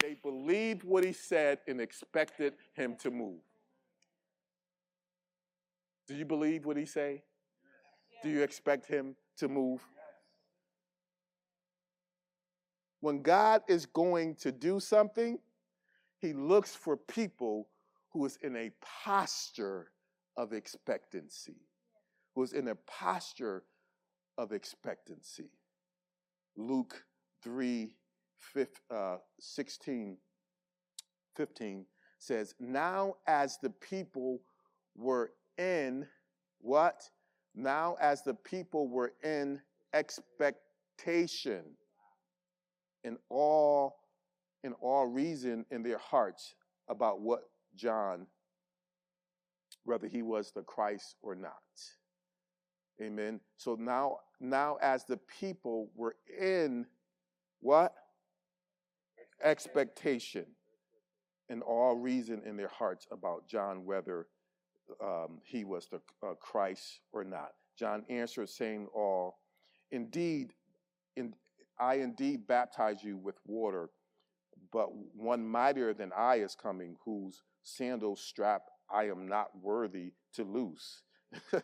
They believed what He said and expected Him to move. Do you believe what He say? Do you expect Him to move. When God is going to do something, he looks for people who is in a posture of expectancy, is in a posture of expectancy. Luke 3 uh, 16, 15 says, Now as the people were in what? Now, as the people were in expectation, in all, in all reason in their hearts about what John, whether he was the Christ or not. Amen. So now, now as the people were in what? Expectation. And all reason in their hearts about John, whether um, he was the uh, Christ or not. John answered, saying, All, indeed, in, I indeed baptize you with water, but one mightier than I is coming, whose sandal strap I am not worthy to loose.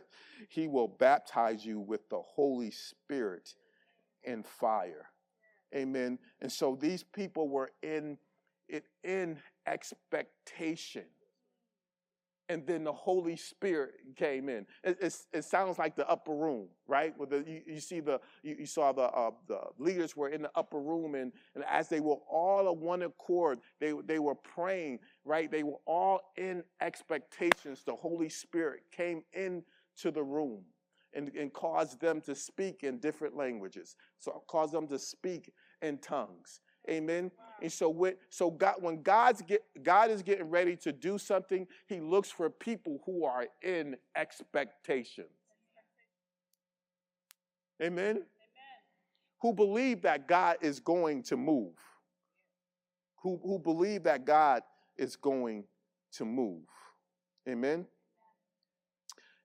he will baptize you with the Holy Spirit and fire. Amen. And so these people were in in expectation and then the Holy Spirit came in. It, it sounds like the upper room, right? Where the, you, you see the you, you saw the uh, the leaders were in the upper room, and, and as they were all of one accord, they they were praying, right? They were all in expectations. The Holy Spirit came into the room and, and caused them to speak in different languages. So caused them to speak in tongues. Amen. And so, with, so God, when God's get, God is getting ready to do something, He looks for people who are in expectation. Amen. Amen. Who believe that God is going to move. Who, who believe that God is going to move. Amen.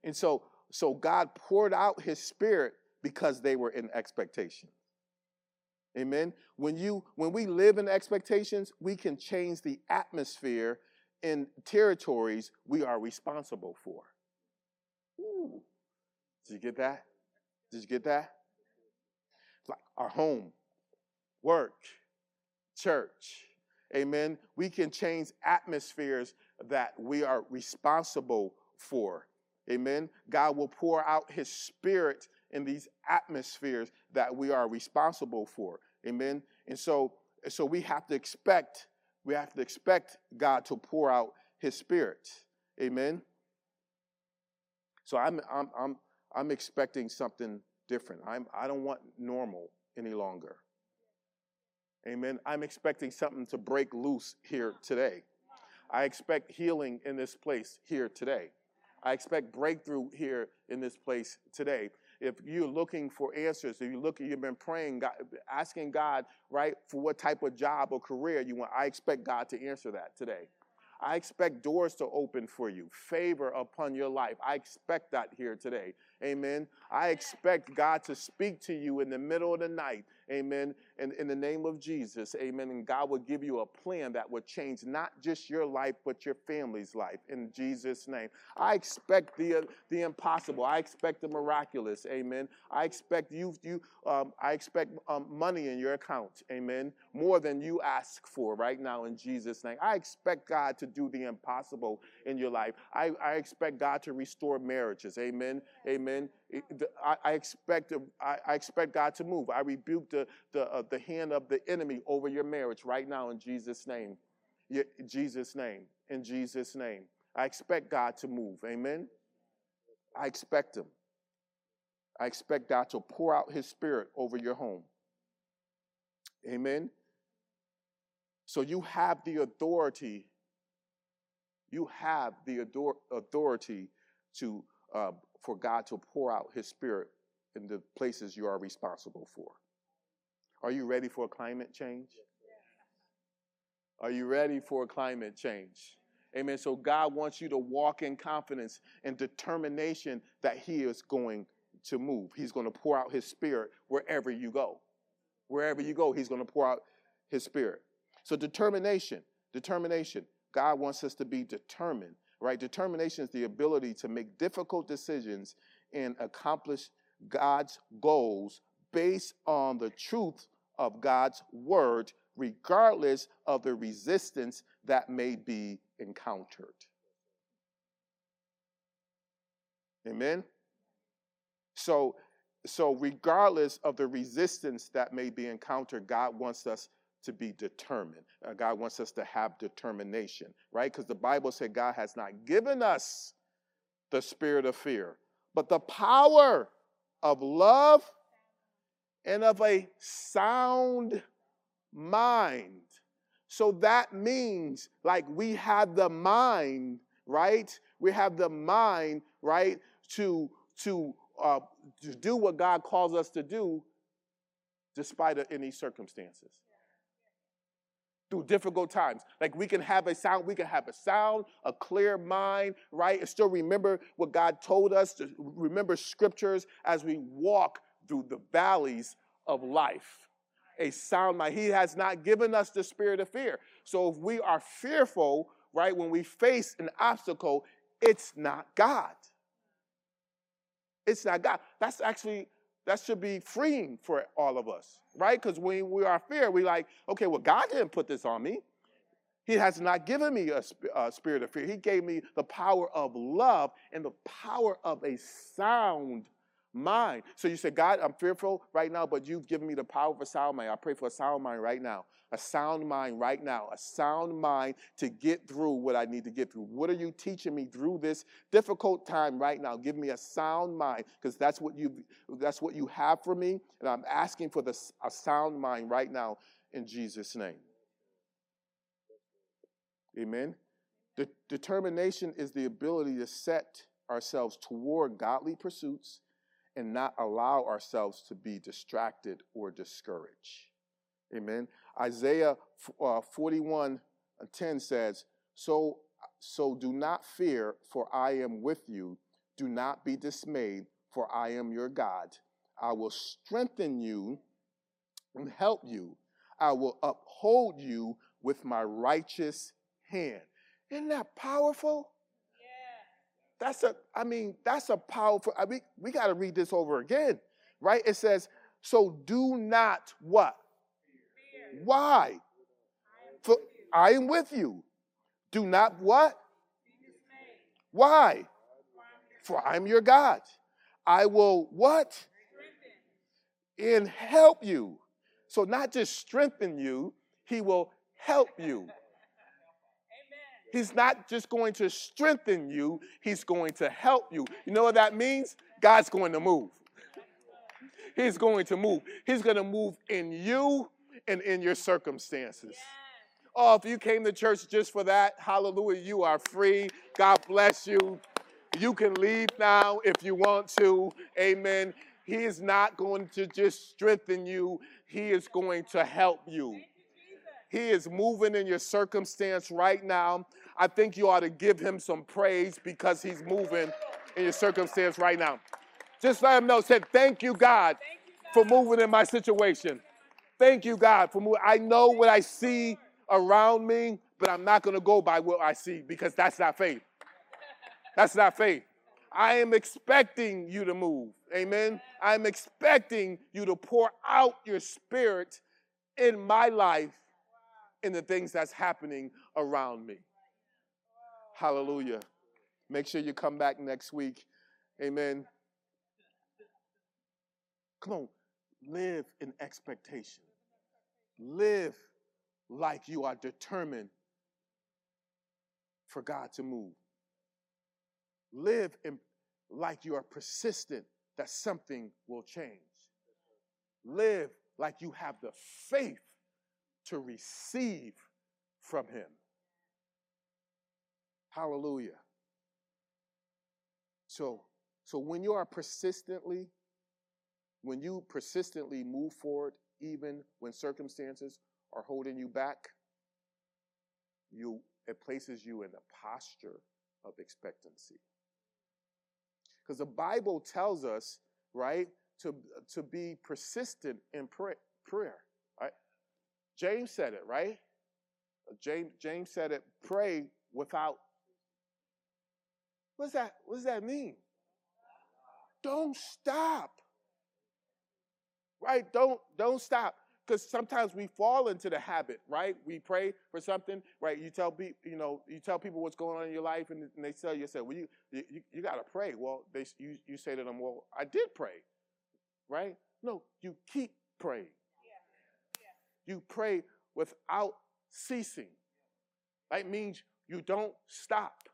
And so, so God poured out His Spirit because they were in expectation. Amen. When you when we live in expectations, we can change the atmosphere in territories we are responsible for. Ooh. Did you get that? Did you get that? Like our home, work, church. Amen. We can change atmospheres that we are responsible for. Amen. God will pour out his spirit in these atmospheres that we are responsible for. Amen. And so so we have to expect we have to expect God to pour out his spirit. Amen. So I'm I'm I'm I'm expecting something different. I'm I don't want normal any longer. Amen. I'm expecting something to break loose here today. I expect healing in this place here today. I expect breakthrough here in this place today. If you're looking for answers, if you look, you've been praying, God, asking God, right, for what type of job or career you want, I expect God to answer that today. I expect doors to open for you, favor upon your life. I expect that here today. Amen. I expect God to speak to you in the middle of the night. Amen. In, in the name of Jesus. Amen. And God will give you a plan that will change not just your life, but your family's life. In Jesus' name. I expect the, the impossible. I expect the miraculous. Amen. I expect you, you um, I expect um, money in your account. Amen. More than you ask for right now in Jesus' name. I expect God to do the impossible in your life. I, I expect God to restore marriages. Amen. Amen. I, I expect I, I, expect God to move. I rebuke the the, uh, the hand of the enemy over your marriage right now in Jesus' name. In Jesus' name. In Jesus' name. I expect God to move. Amen. I expect Him. I expect God to pour out His Spirit over your home. Amen. So you have the authority. You have the authority to uh, for God to pour out His Spirit in the places you are responsible for. Are you ready for climate change? Are you ready for climate change? Amen. So God wants you to walk in confidence and determination that He is going to move. He's going to pour out His Spirit wherever you go. Wherever you go, He's going to pour out His Spirit. So determination, determination. God wants us to be determined right? Determination is the ability to make difficult decisions and accomplish God's goals based on the truth of God's word, regardless of the resistance that may be encountered. Amen? So, so regardless of the resistance that may be encountered, God wants us to be determined. Uh, God wants us to have determination, right? Because the Bible said God has not given us the spirit of fear, but the power of love and of a sound mind. So that means like we have the mind, right? We have the mind, right, to to uh, to do what God calls us to do, despite any circumstances through difficult times. Like we can have a sound, we can have a sound, a clear mind, right? And still remember what God told us to remember scriptures as we walk through the valleys of life. A sound mind. He has not given us the spirit of fear. So if we are fearful, right, when we face an obstacle, it's not God. It's not God. That's actually that should be freeing for all of us, right? Because when we are fear, we like, okay, well, God didn't put this on me. He has not given me a, a, spirit of fear. He gave me the power of love and the power of a sound mind. So you say, God, I'm fearful right now, but you've given me the power of a sound mind. I pray for a sound mind right now. A sound mind right now. A sound mind to get through what I need to get through. What are you teaching me through this difficult time right now? Give me a sound mind because that's what you that's what you have for me, and I'm asking for the, a sound mind right now in Jesus' name. Amen. De- determination is the ability to set ourselves toward godly pursuits and not allow ourselves to be distracted or discouraged. Amen. Isaiah uh, 41 10 says, so, so do not fear, for I am with you. Do not be dismayed, for I am your God. I will strengthen you and help you. I will uphold you with my righteous hand. Isn't that powerful? That's a, I mean, that's a powerful, I mean, we got to read this over again, right? It says, so do not what? Fear. Why? For I am with you. Do not what? Why? For I'm your God. I will what? And help you. So not just strengthen you, he will help you. He's not just going to strengthen you, he's going to help you. You know what that means? God's going to move. He's going to move. He's going to move in you and in your circumstances. Oh, if you came to church just for that, hallelujah, you are free. God bless you. You can leave now if you want to. Amen. He is not going to just strengthen you, He is going to help you. He is moving in your circumstance right now. I think you ought to give him some praise because he's moving in your circumstance right now. Just let him know, said, Thank you, God, for moving in my situation. Thank you, God, for moving. I know what I see around me, but I'm not going to go by what I see because that's not faith. That's not faith. I am expecting you to move. Amen. I'm expecting you to pour out your spirit in my life in the things that's happening around me. Hallelujah. Make sure you come back next week. Amen. Come on, live in expectation. Live like you are determined for God to move. Live in, like you are persistent that something will change. Live like you have the faith to receive from Him. Hallelujah. So, so when you are persistently, when you persistently move forward, even when circumstances are holding you back, you it places you in a posture of expectancy. Because the Bible tells us, right, to, to be persistent in pray, prayer. Right? James said it, right? James, James said it, pray without. What's that? What does that mean? Don't stop. Right? Don't don't stop because sometimes we fall into the habit, right? We pray for something, right? You tell people, you know, you tell people what's going on in your life, and, they tell you, say, well, you you, you got to pray. Well, they you you say to them, well, I did pray, right? No, you keep praying. Yeah. Yeah. You pray without ceasing. That means you don't stop.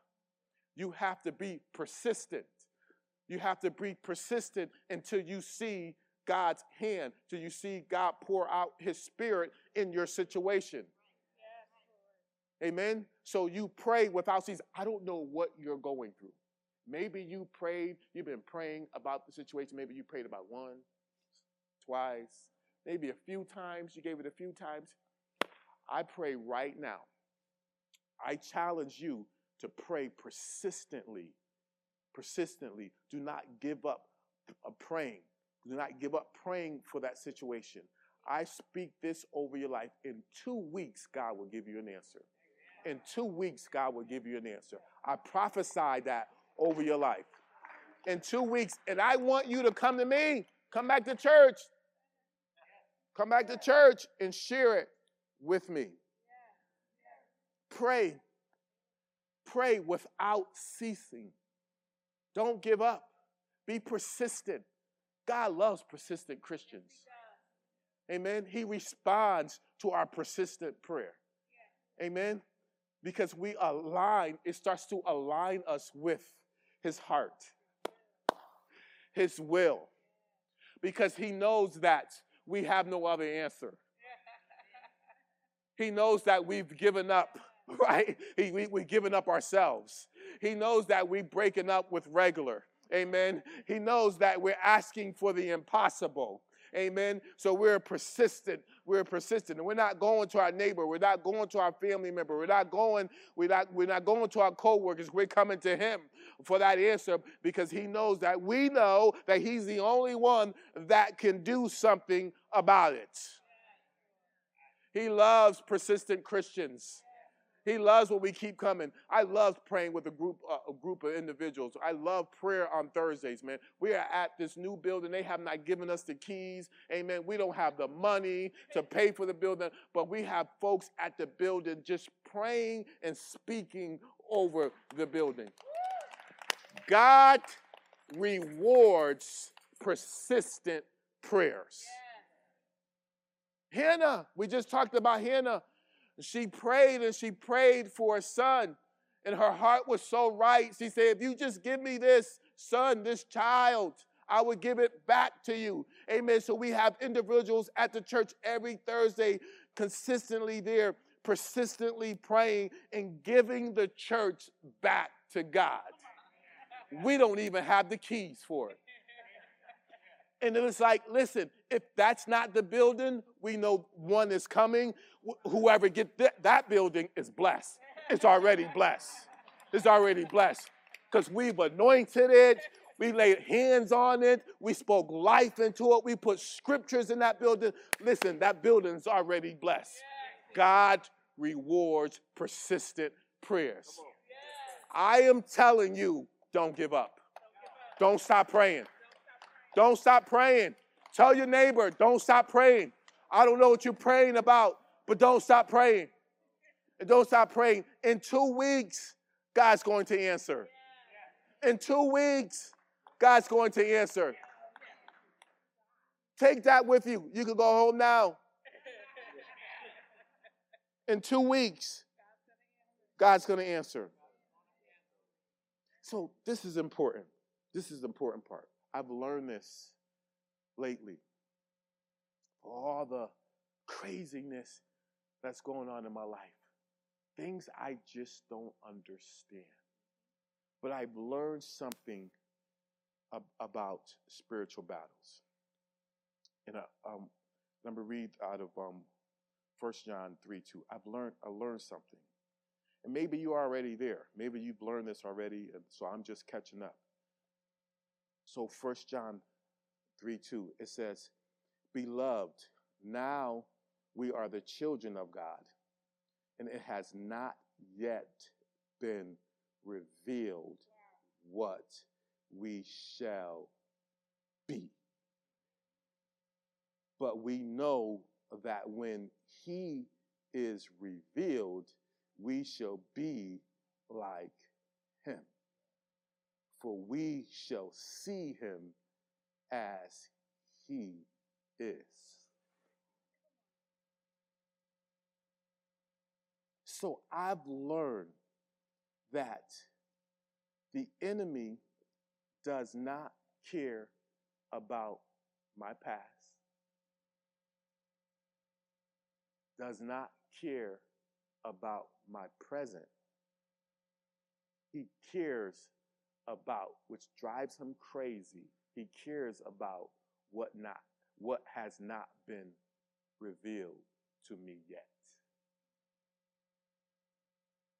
You have to be persistent. You have to be persistent until you see God's hand, till you see God pour out his spirit in your situation. Amen. So you pray without ceasing. I don't know what you're going through. Maybe you prayed, you've been praying about the situation. Maybe you prayed about one, twice, maybe a few times. You gave it a few times. I pray right now. I challenge you to pray persistently. Persistently. Do not give up praying. Do not give up praying for that situation. I speak this over your life. In two weeks, God will give you an answer. In two weeks, God will give you an answer. I prophesy that over your life. In two weeks, and I want you to come to me. Come back to church. Come back to church and share it with me. Pray. Pray without ceasing. Don't give up. Be persistent. God loves persistent Christians. Amen. He responds to our persistent prayer. Amen. Because we align, it starts to align us with his heart, his will. Because he knows that we have no other answer. He knows that we've given up, right? He, we, we've given up ourselves. He knows that we've broken up with regular. Amen. He knows that we're asking for the impossible. Amen. So we're persistent. We're persistent. And we're not going to our neighbor. We're not going to our family member. We're not going, we're not, we're not going to our co-workers. We're coming to him for that answer because he knows that we know that he's the only one that can do something about it. He loves persistent Christians. He loves when we keep coming. I love praying with a group, uh, a group of individuals. I love prayer on Thursdays, man. We are at this new building. They have not given us the keys. Amen. We don't have the money to pay for the building, but we have folks at the building just praying and speaking over the building. God rewards persistent prayers. Hannah, we just talked about Hannah. She prayed and she prayed for a son, and her heart was so right. She said, If you just give me this son, this child, I would give it back to you. Amen. So we have individuals at the church every Thursday consistently there, persistently praying and giving the church back to God. We don't even have the keys for it. And it was like, listen, if that's not the building, we know one is coming. Wh- Whoever get th- that building is blessed. It's already blessed. It's already blessed because we've anointed it. We laid hands on it. We spoke life into it. We put scriptures in that building. Listen, that building's already blessed. God rewards persistent prayers. I am telling you, don't give up. Don't stop praying. Don't stop praying. Tell your neighbor, don't stop praying. I don't know what you're praying about, but don't stop praying. And don't stop praying. In two weeks, God's going to answer. In two weeks, God's going to answer. Take that with you. You can go home now. In two weeks, God's going to answer. So, this is important. This is the important part. I've learned this lately. All the craziness that's going on in my life, things I just don't understand. But I've learned something ab- about spiritual battles. And I, um, let me read out of um, 1 John 3 2. I've learned, I learned something. And maybe you're already there. Maybe you've learned this already, and so I'm just catching up. So 1 John 3 2, it says, Beloved, now we are the children of God, and it has not yet been revealed what we shall be. But we know that when he is revealed, we shall be like him. For we shall see him as he is. So I've learned that the enemy does not care about my past, does not care about my present. He cares about, which drives him crazy. He cares about what not, what has not been revealed to me yet.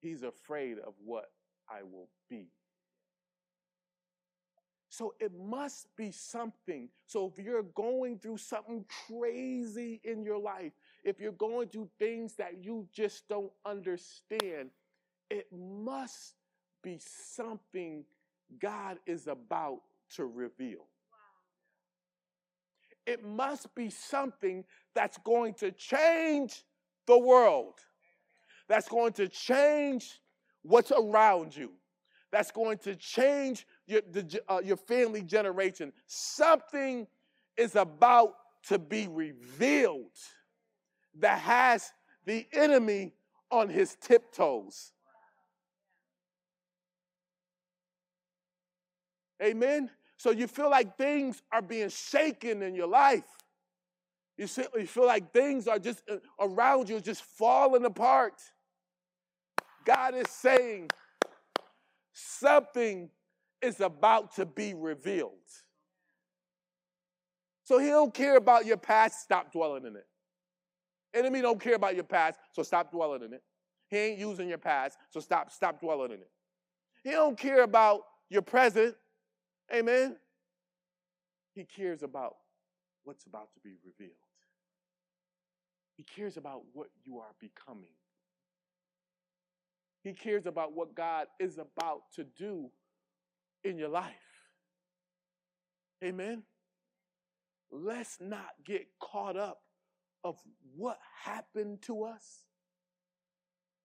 He's afraid of what I will be. So it must be something. So if you're going through something crazy in your life, if you're going through things that you just don't understand, it must be something God is about to reveal. It must be something that's going to change the world, that's going to change what's around you, that's going to change your, the, uh, your family generation. Something is about to be revealed that has the enemy on his tiptoes. Amen. So you feel like things are being shaken in your life. You feel like things are just uh, around you, just falling apart. God is saying something is about to be revealed. So he don't care about your past, stop dwelling in it. Enemy don't care about your past, so stop dwelling in it. He ain't using your past, so stop stop dwelling in it. He don't care about your present. Amen. He cares about what's about to be revealed. He cares about what you are becoming. He cares about what God is about to do in your life. Amen. Let's not get caught up of what happened to us.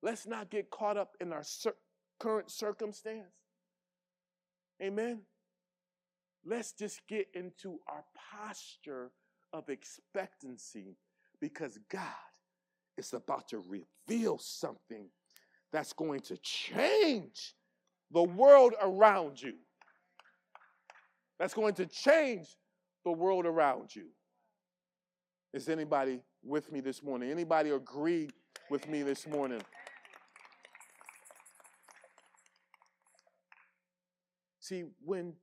Let's not get caught up in our cir- current circumstance. Amen. Let's just get into our posture of expectancy because God is about to reveal something that's going to change the world around you. That's going to change the world around you. Is anybody with me this morning? Anybody agree with me this morning? See, when,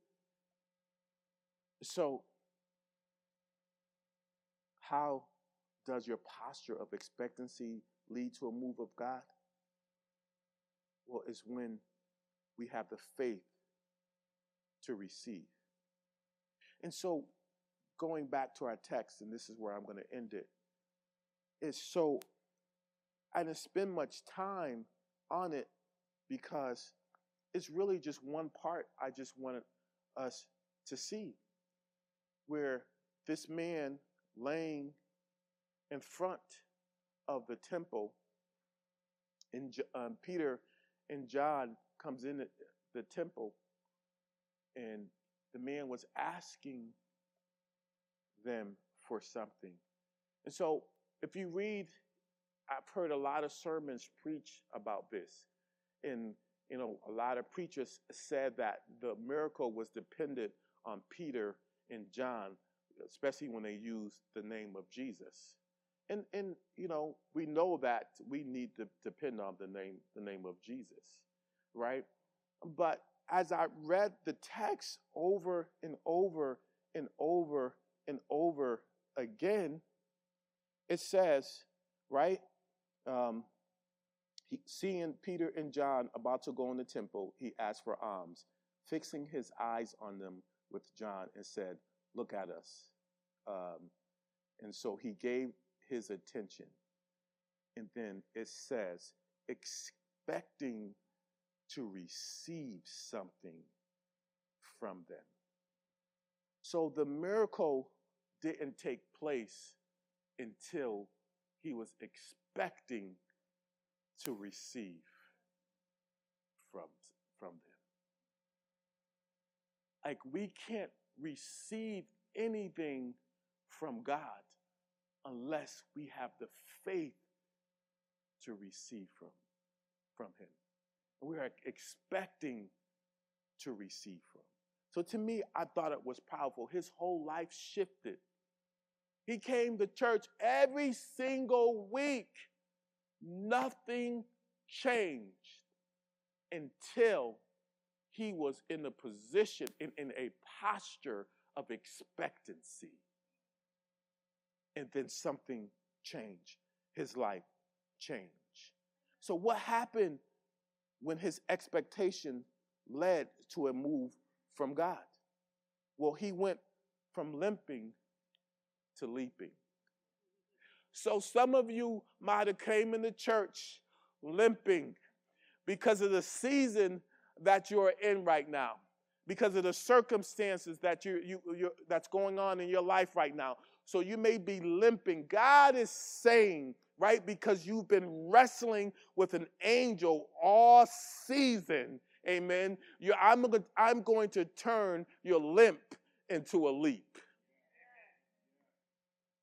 so, how does your posture of expectancy lead to a move of God? Well, it's when we have the faith to receive. And so, going back to our text, and this is where I'm going to end it, is so I didn't spend much time on it because it's really just one part I just wanted us to see where this man laying in front of the temple and um, Peter and John comes in the, temple and the man was asking them for something. And so if you read I've heard a lot of sermons preach about this and you know, a lot of preachers said that the miracle was dependent on Peter and John, especially when they used the name of Jesus. And and you know, we know that we need to depend on the name the name of Jesus, right? But as I read the text over and over and over and over again, it says, right? Um, seeing Peter and John about to go in the temple, he asked for alms, fixing his eyes on them with John and said, Look at us. Um, and so he gave his attention. And then it says, expecting to receive something from them. So the miracle didn't take place until he was expecting to receive from, from them. Like we can't receive anything from God unless we have the faith to receive from, from Him. We are expecting to receive from. So to me, I thought it was powerful. His whole life shifted. He came to church every single week Nothing changed until he was in a position, in, in a posture of expectancy. And then something changed. His life changed. So, what happened when his expectation led to a move from God? Well, he went from limping to leaping. So some of you might have came into church limping because of the season that you're in right now, because of the circumstances that you, you that's going on in your life right now. So you may be limping. God is saying, right, because you've been wrestling with an angel all season. Amen. You, I'm, I'm going to turn your limp into a leap.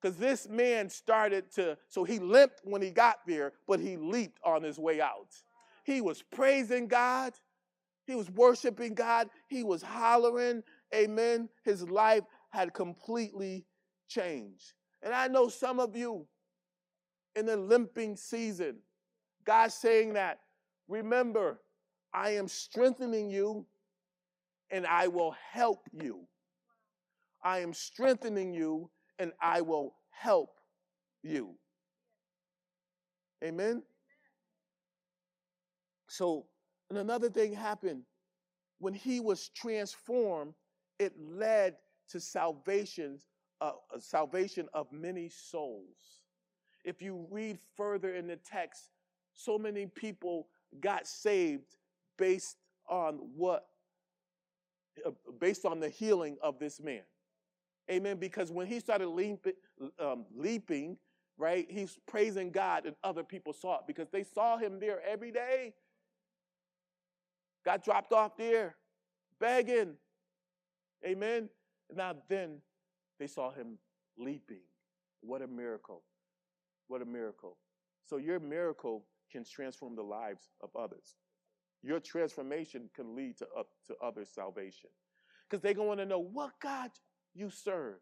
Because this man started to, so he limped when he got there, but he leaped on his way out. He was praising God, he was worshiping God, he was hollering, amen. His life had completely changed. And I know some of you in the limping season, God saying that, remember, I am strengthening you and I will help you. I am strengthening you and I will help you. Amen? So, and another thing happened. When he was transformed, it led to salvation, uh, salvation of many souls. If you read further in the text, so many people got saved based on what, uh, based on the healing of this man. Amen. Because when he started leaping, um, leaping, right, he's praising God and other people saw it because they saw him there every day. Got dropped off there, begging. Amen. Now then they saw him leaping. What a miracle. What a miracle. So your miracle can transform the lives of others. Your transformation can lead to, up to others' salvation. Because they're going to know what God you serve.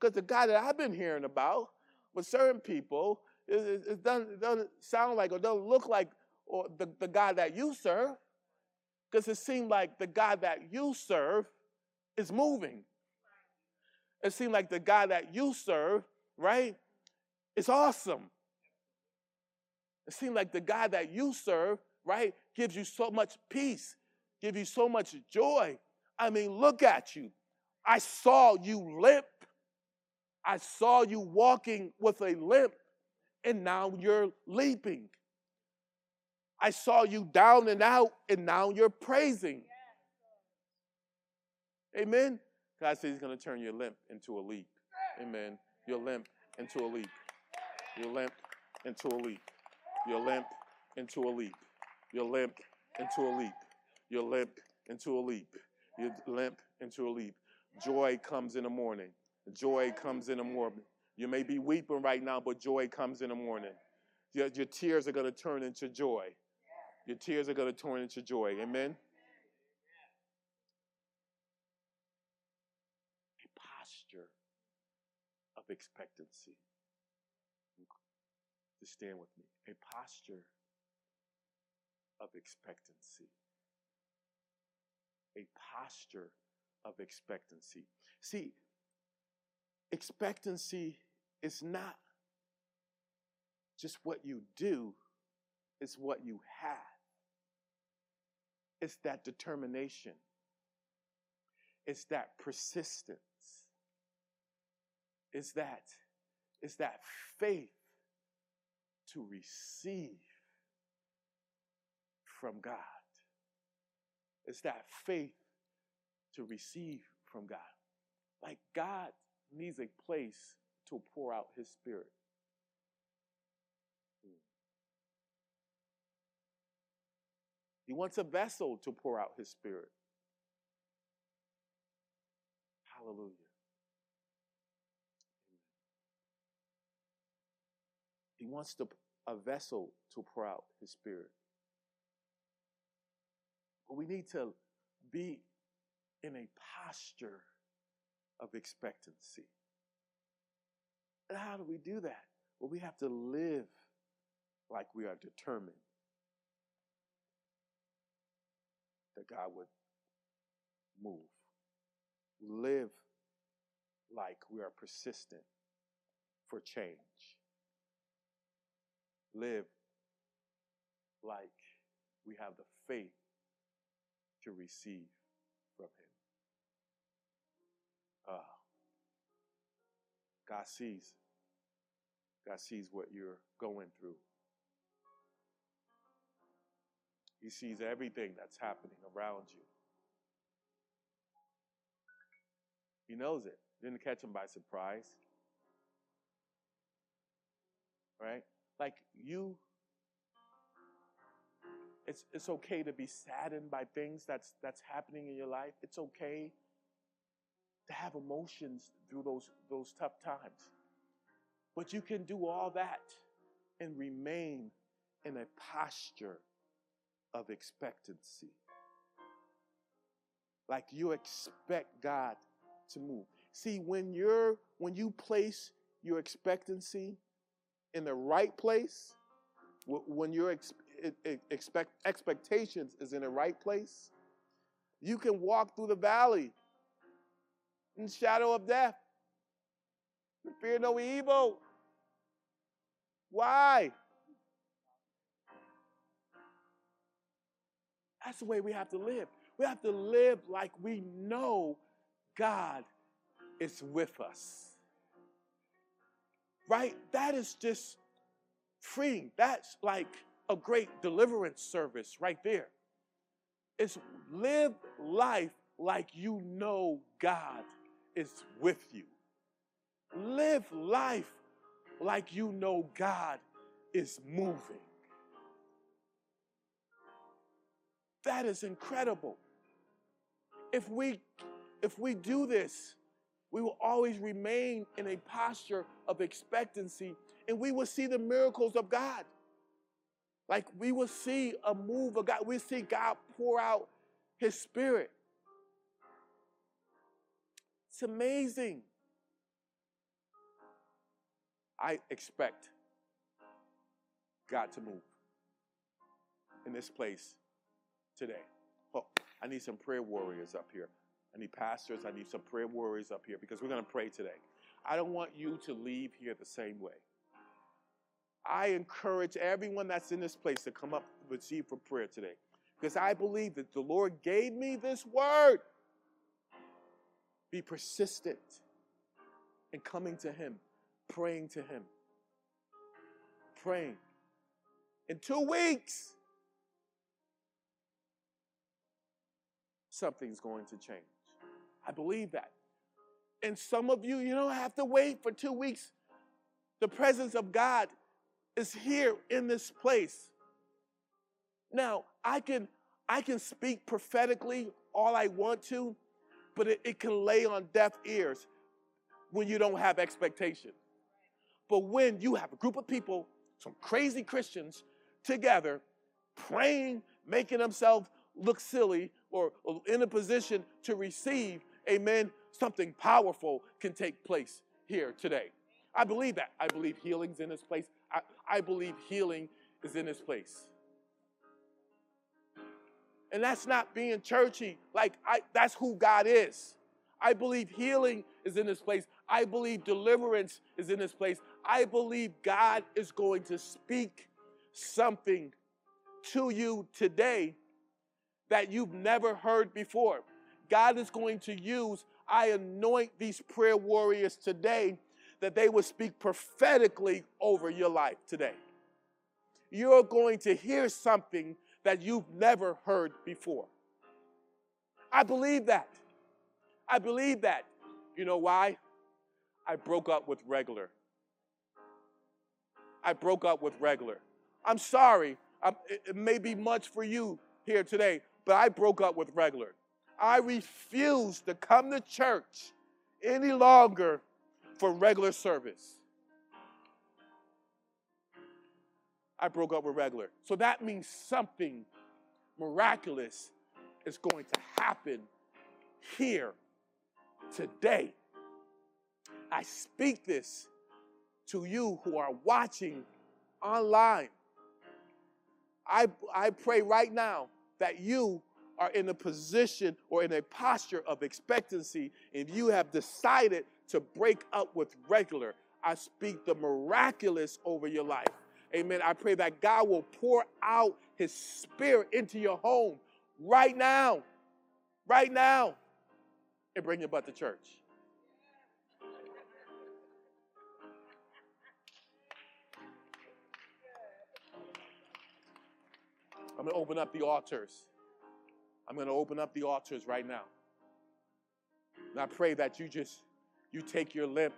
Because the God that I've been hearing about with certain people, it, it, doesn't, it doesn't sound like or doesn't look like or the, the God that you serve. Because it seemed like the God that you serve is moving. It seemed like the God that you serve, right, is awesome. It seemed like the God that you serve, right, gives you so much peace, gives you so much joy. I mean, look at you. I saw you limp. I saw you walking with a limp, and now you're leaping. I saw you down and out, and now you're praising. Amen. God says He's going to turn your limp into a leap. Amen. Your limp into a leap. Your limp into a leap. Your limp into a leap. Your limp into a leap. Your limp into a leap. Your limp into a leap. Joy comes in the morning. Joy comes in the morning. You may be weeping right now, but joy comes in the morning. Your, your tears are going to turn into joy. Your tears are going to turn into joy. Amen. A posture expectancy. To stand with me. A posture of expectancy. A posture of expectancy. See, expectancy is not just what you do, it's what you have. It's that determination. It's that persistence. It's that is that faith to receive from God. It's that faith to receive from God. Like God needs a place to pour out his spirit. He wants a vessel to pour out his spirit. Hallelujah. Wants a vessel to pour out his spirit. But we need to be in a posture of expectancy. And how do we do that? Well, we have to live like we are determined that God would move. Live like we are persistent for change. Live like we have the faith to receive from Him. Uh, God sees. God sees what you're going through. He sees everything that's happening around you. He knows it. Didn't catch him by surprise. Right? Like you it's it's okay to be saddened by things that's that's happening in your life. It's okay to have emotions through those those tough times. But you can do all that and remain in a posture of expectancy. Like you expect God to move. See, when you're when you place your expectancy in the right place, when your ex, expect expectations is in the right place, you can walk through the valley in shadow of death. Fear no evil. Why? That's the way we have to live. We have to live like we know God is with us. Right? That is just freeing. That's like a great deliverance service right there. It's live life like you know God is with you. Live life like you know God is moving. That is incredible. if we if we do this, we will always remain in a posture of expectancy and we will see the miracles of God. Like we will see a move of God. We see God pour out his spirit. It's amazing. I expect God to move in this place today. Oh, I need some prayer warriors up here. I need pastors. I need some prayer warriors up here because we're going to pray today. I don't want you to leave here the same way. I encourage everyone that's in this place to come up and receive for prayer today because I believe that the Lord gave me this word. Be persistent in coming to Him, praying to Him, praying. In two weeks, something's going to change. I believe that. And some of you, you don't have to wait for two weeks. The presence of God is here in this place. Now, I can I can speak prophetically all I want to, but it, it can lay on deaf ears when you don't have expectation. But when you have a group of people, some crazy Christians together, praying, making themselves look silly or, or in a position to receive, amen, something powerful can take place here today. I believe that. I believe healing's in this place. I, I believe healing is in this place. And that's not being churchy. Like I that's who God is. I believe healing is in this place. I believe deliverance is in this place. I believe God is going to speak something to you today that you've never heard before. God is going to use, I anoint these prayer warriors today that they would speak prophetically over your life today. You're going to hear something that you've never heard before. I believe that. I believe that. You know why? I broke up with regular. I broke up with regular. I'm sorry. I'm, it may be much for you here today, but I broke up with regular. I refuse to come to church any longer for regular service. I broke up with regular. So that means something miraculous is going to happen here today. I speak this to you who are watching online. I, I pray right now that you are in a position or in a posture of expectancy if you have decided to break up with regular. I speak the miraculous over your life. Amen. I pray that God will pour out his spirit into your home right now. Right now. And bring your butt to church. I'm going to open up the altars. I'm going to open up the altars right now. And I pray that you just you take your limp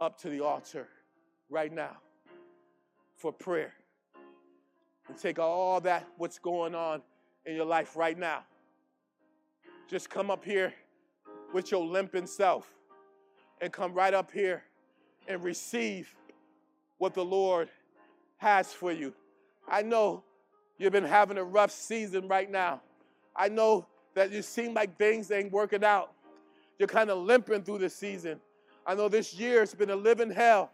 up to the altar right now for prayer. And take all that, what's going on in your life right now. Just come up here with your limping self and come right up here and receive what the Lord has for you. I know you've been having a rough season right now. I know that you seem like things ain't working out. You're kind of limping through the season. I know this year it's been a living hell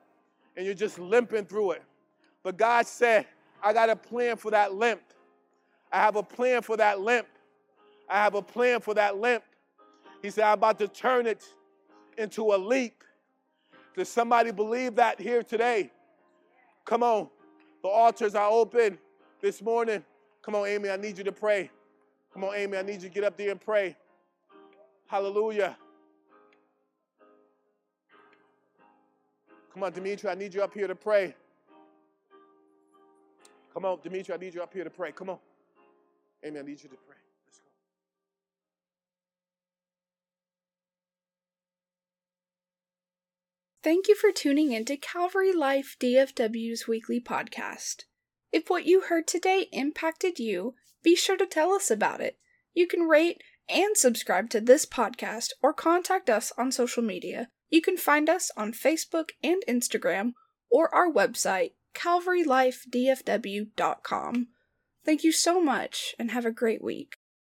and you're just limping through it. But God said, I got a plan for that limp. I have a plan for that limp. I have a plan for that limp. He said, I'm about to turn it into a leap. Does somebody believe that here today? Come on. The altars are open this morning. Come on, Amy, I need you to pray. Come on, Amy, I need you to get up there and pray. Hallelujah. Come on, Dimitri, I need you up here to pray. Come on, Dimitri, I need you up here to pray. Come on. Amy, I need you to pray. Let's go. Thank you for tuning into Calvary Life DFW's weekly podcast. If what you heard today impacted you, be sure to tell us about it. You can rate and subscribe to this podcast or contact us on social media. You can find us on Facebook and Instagram or our website, calvarylifedfw.com. Thank you so much and have a great week.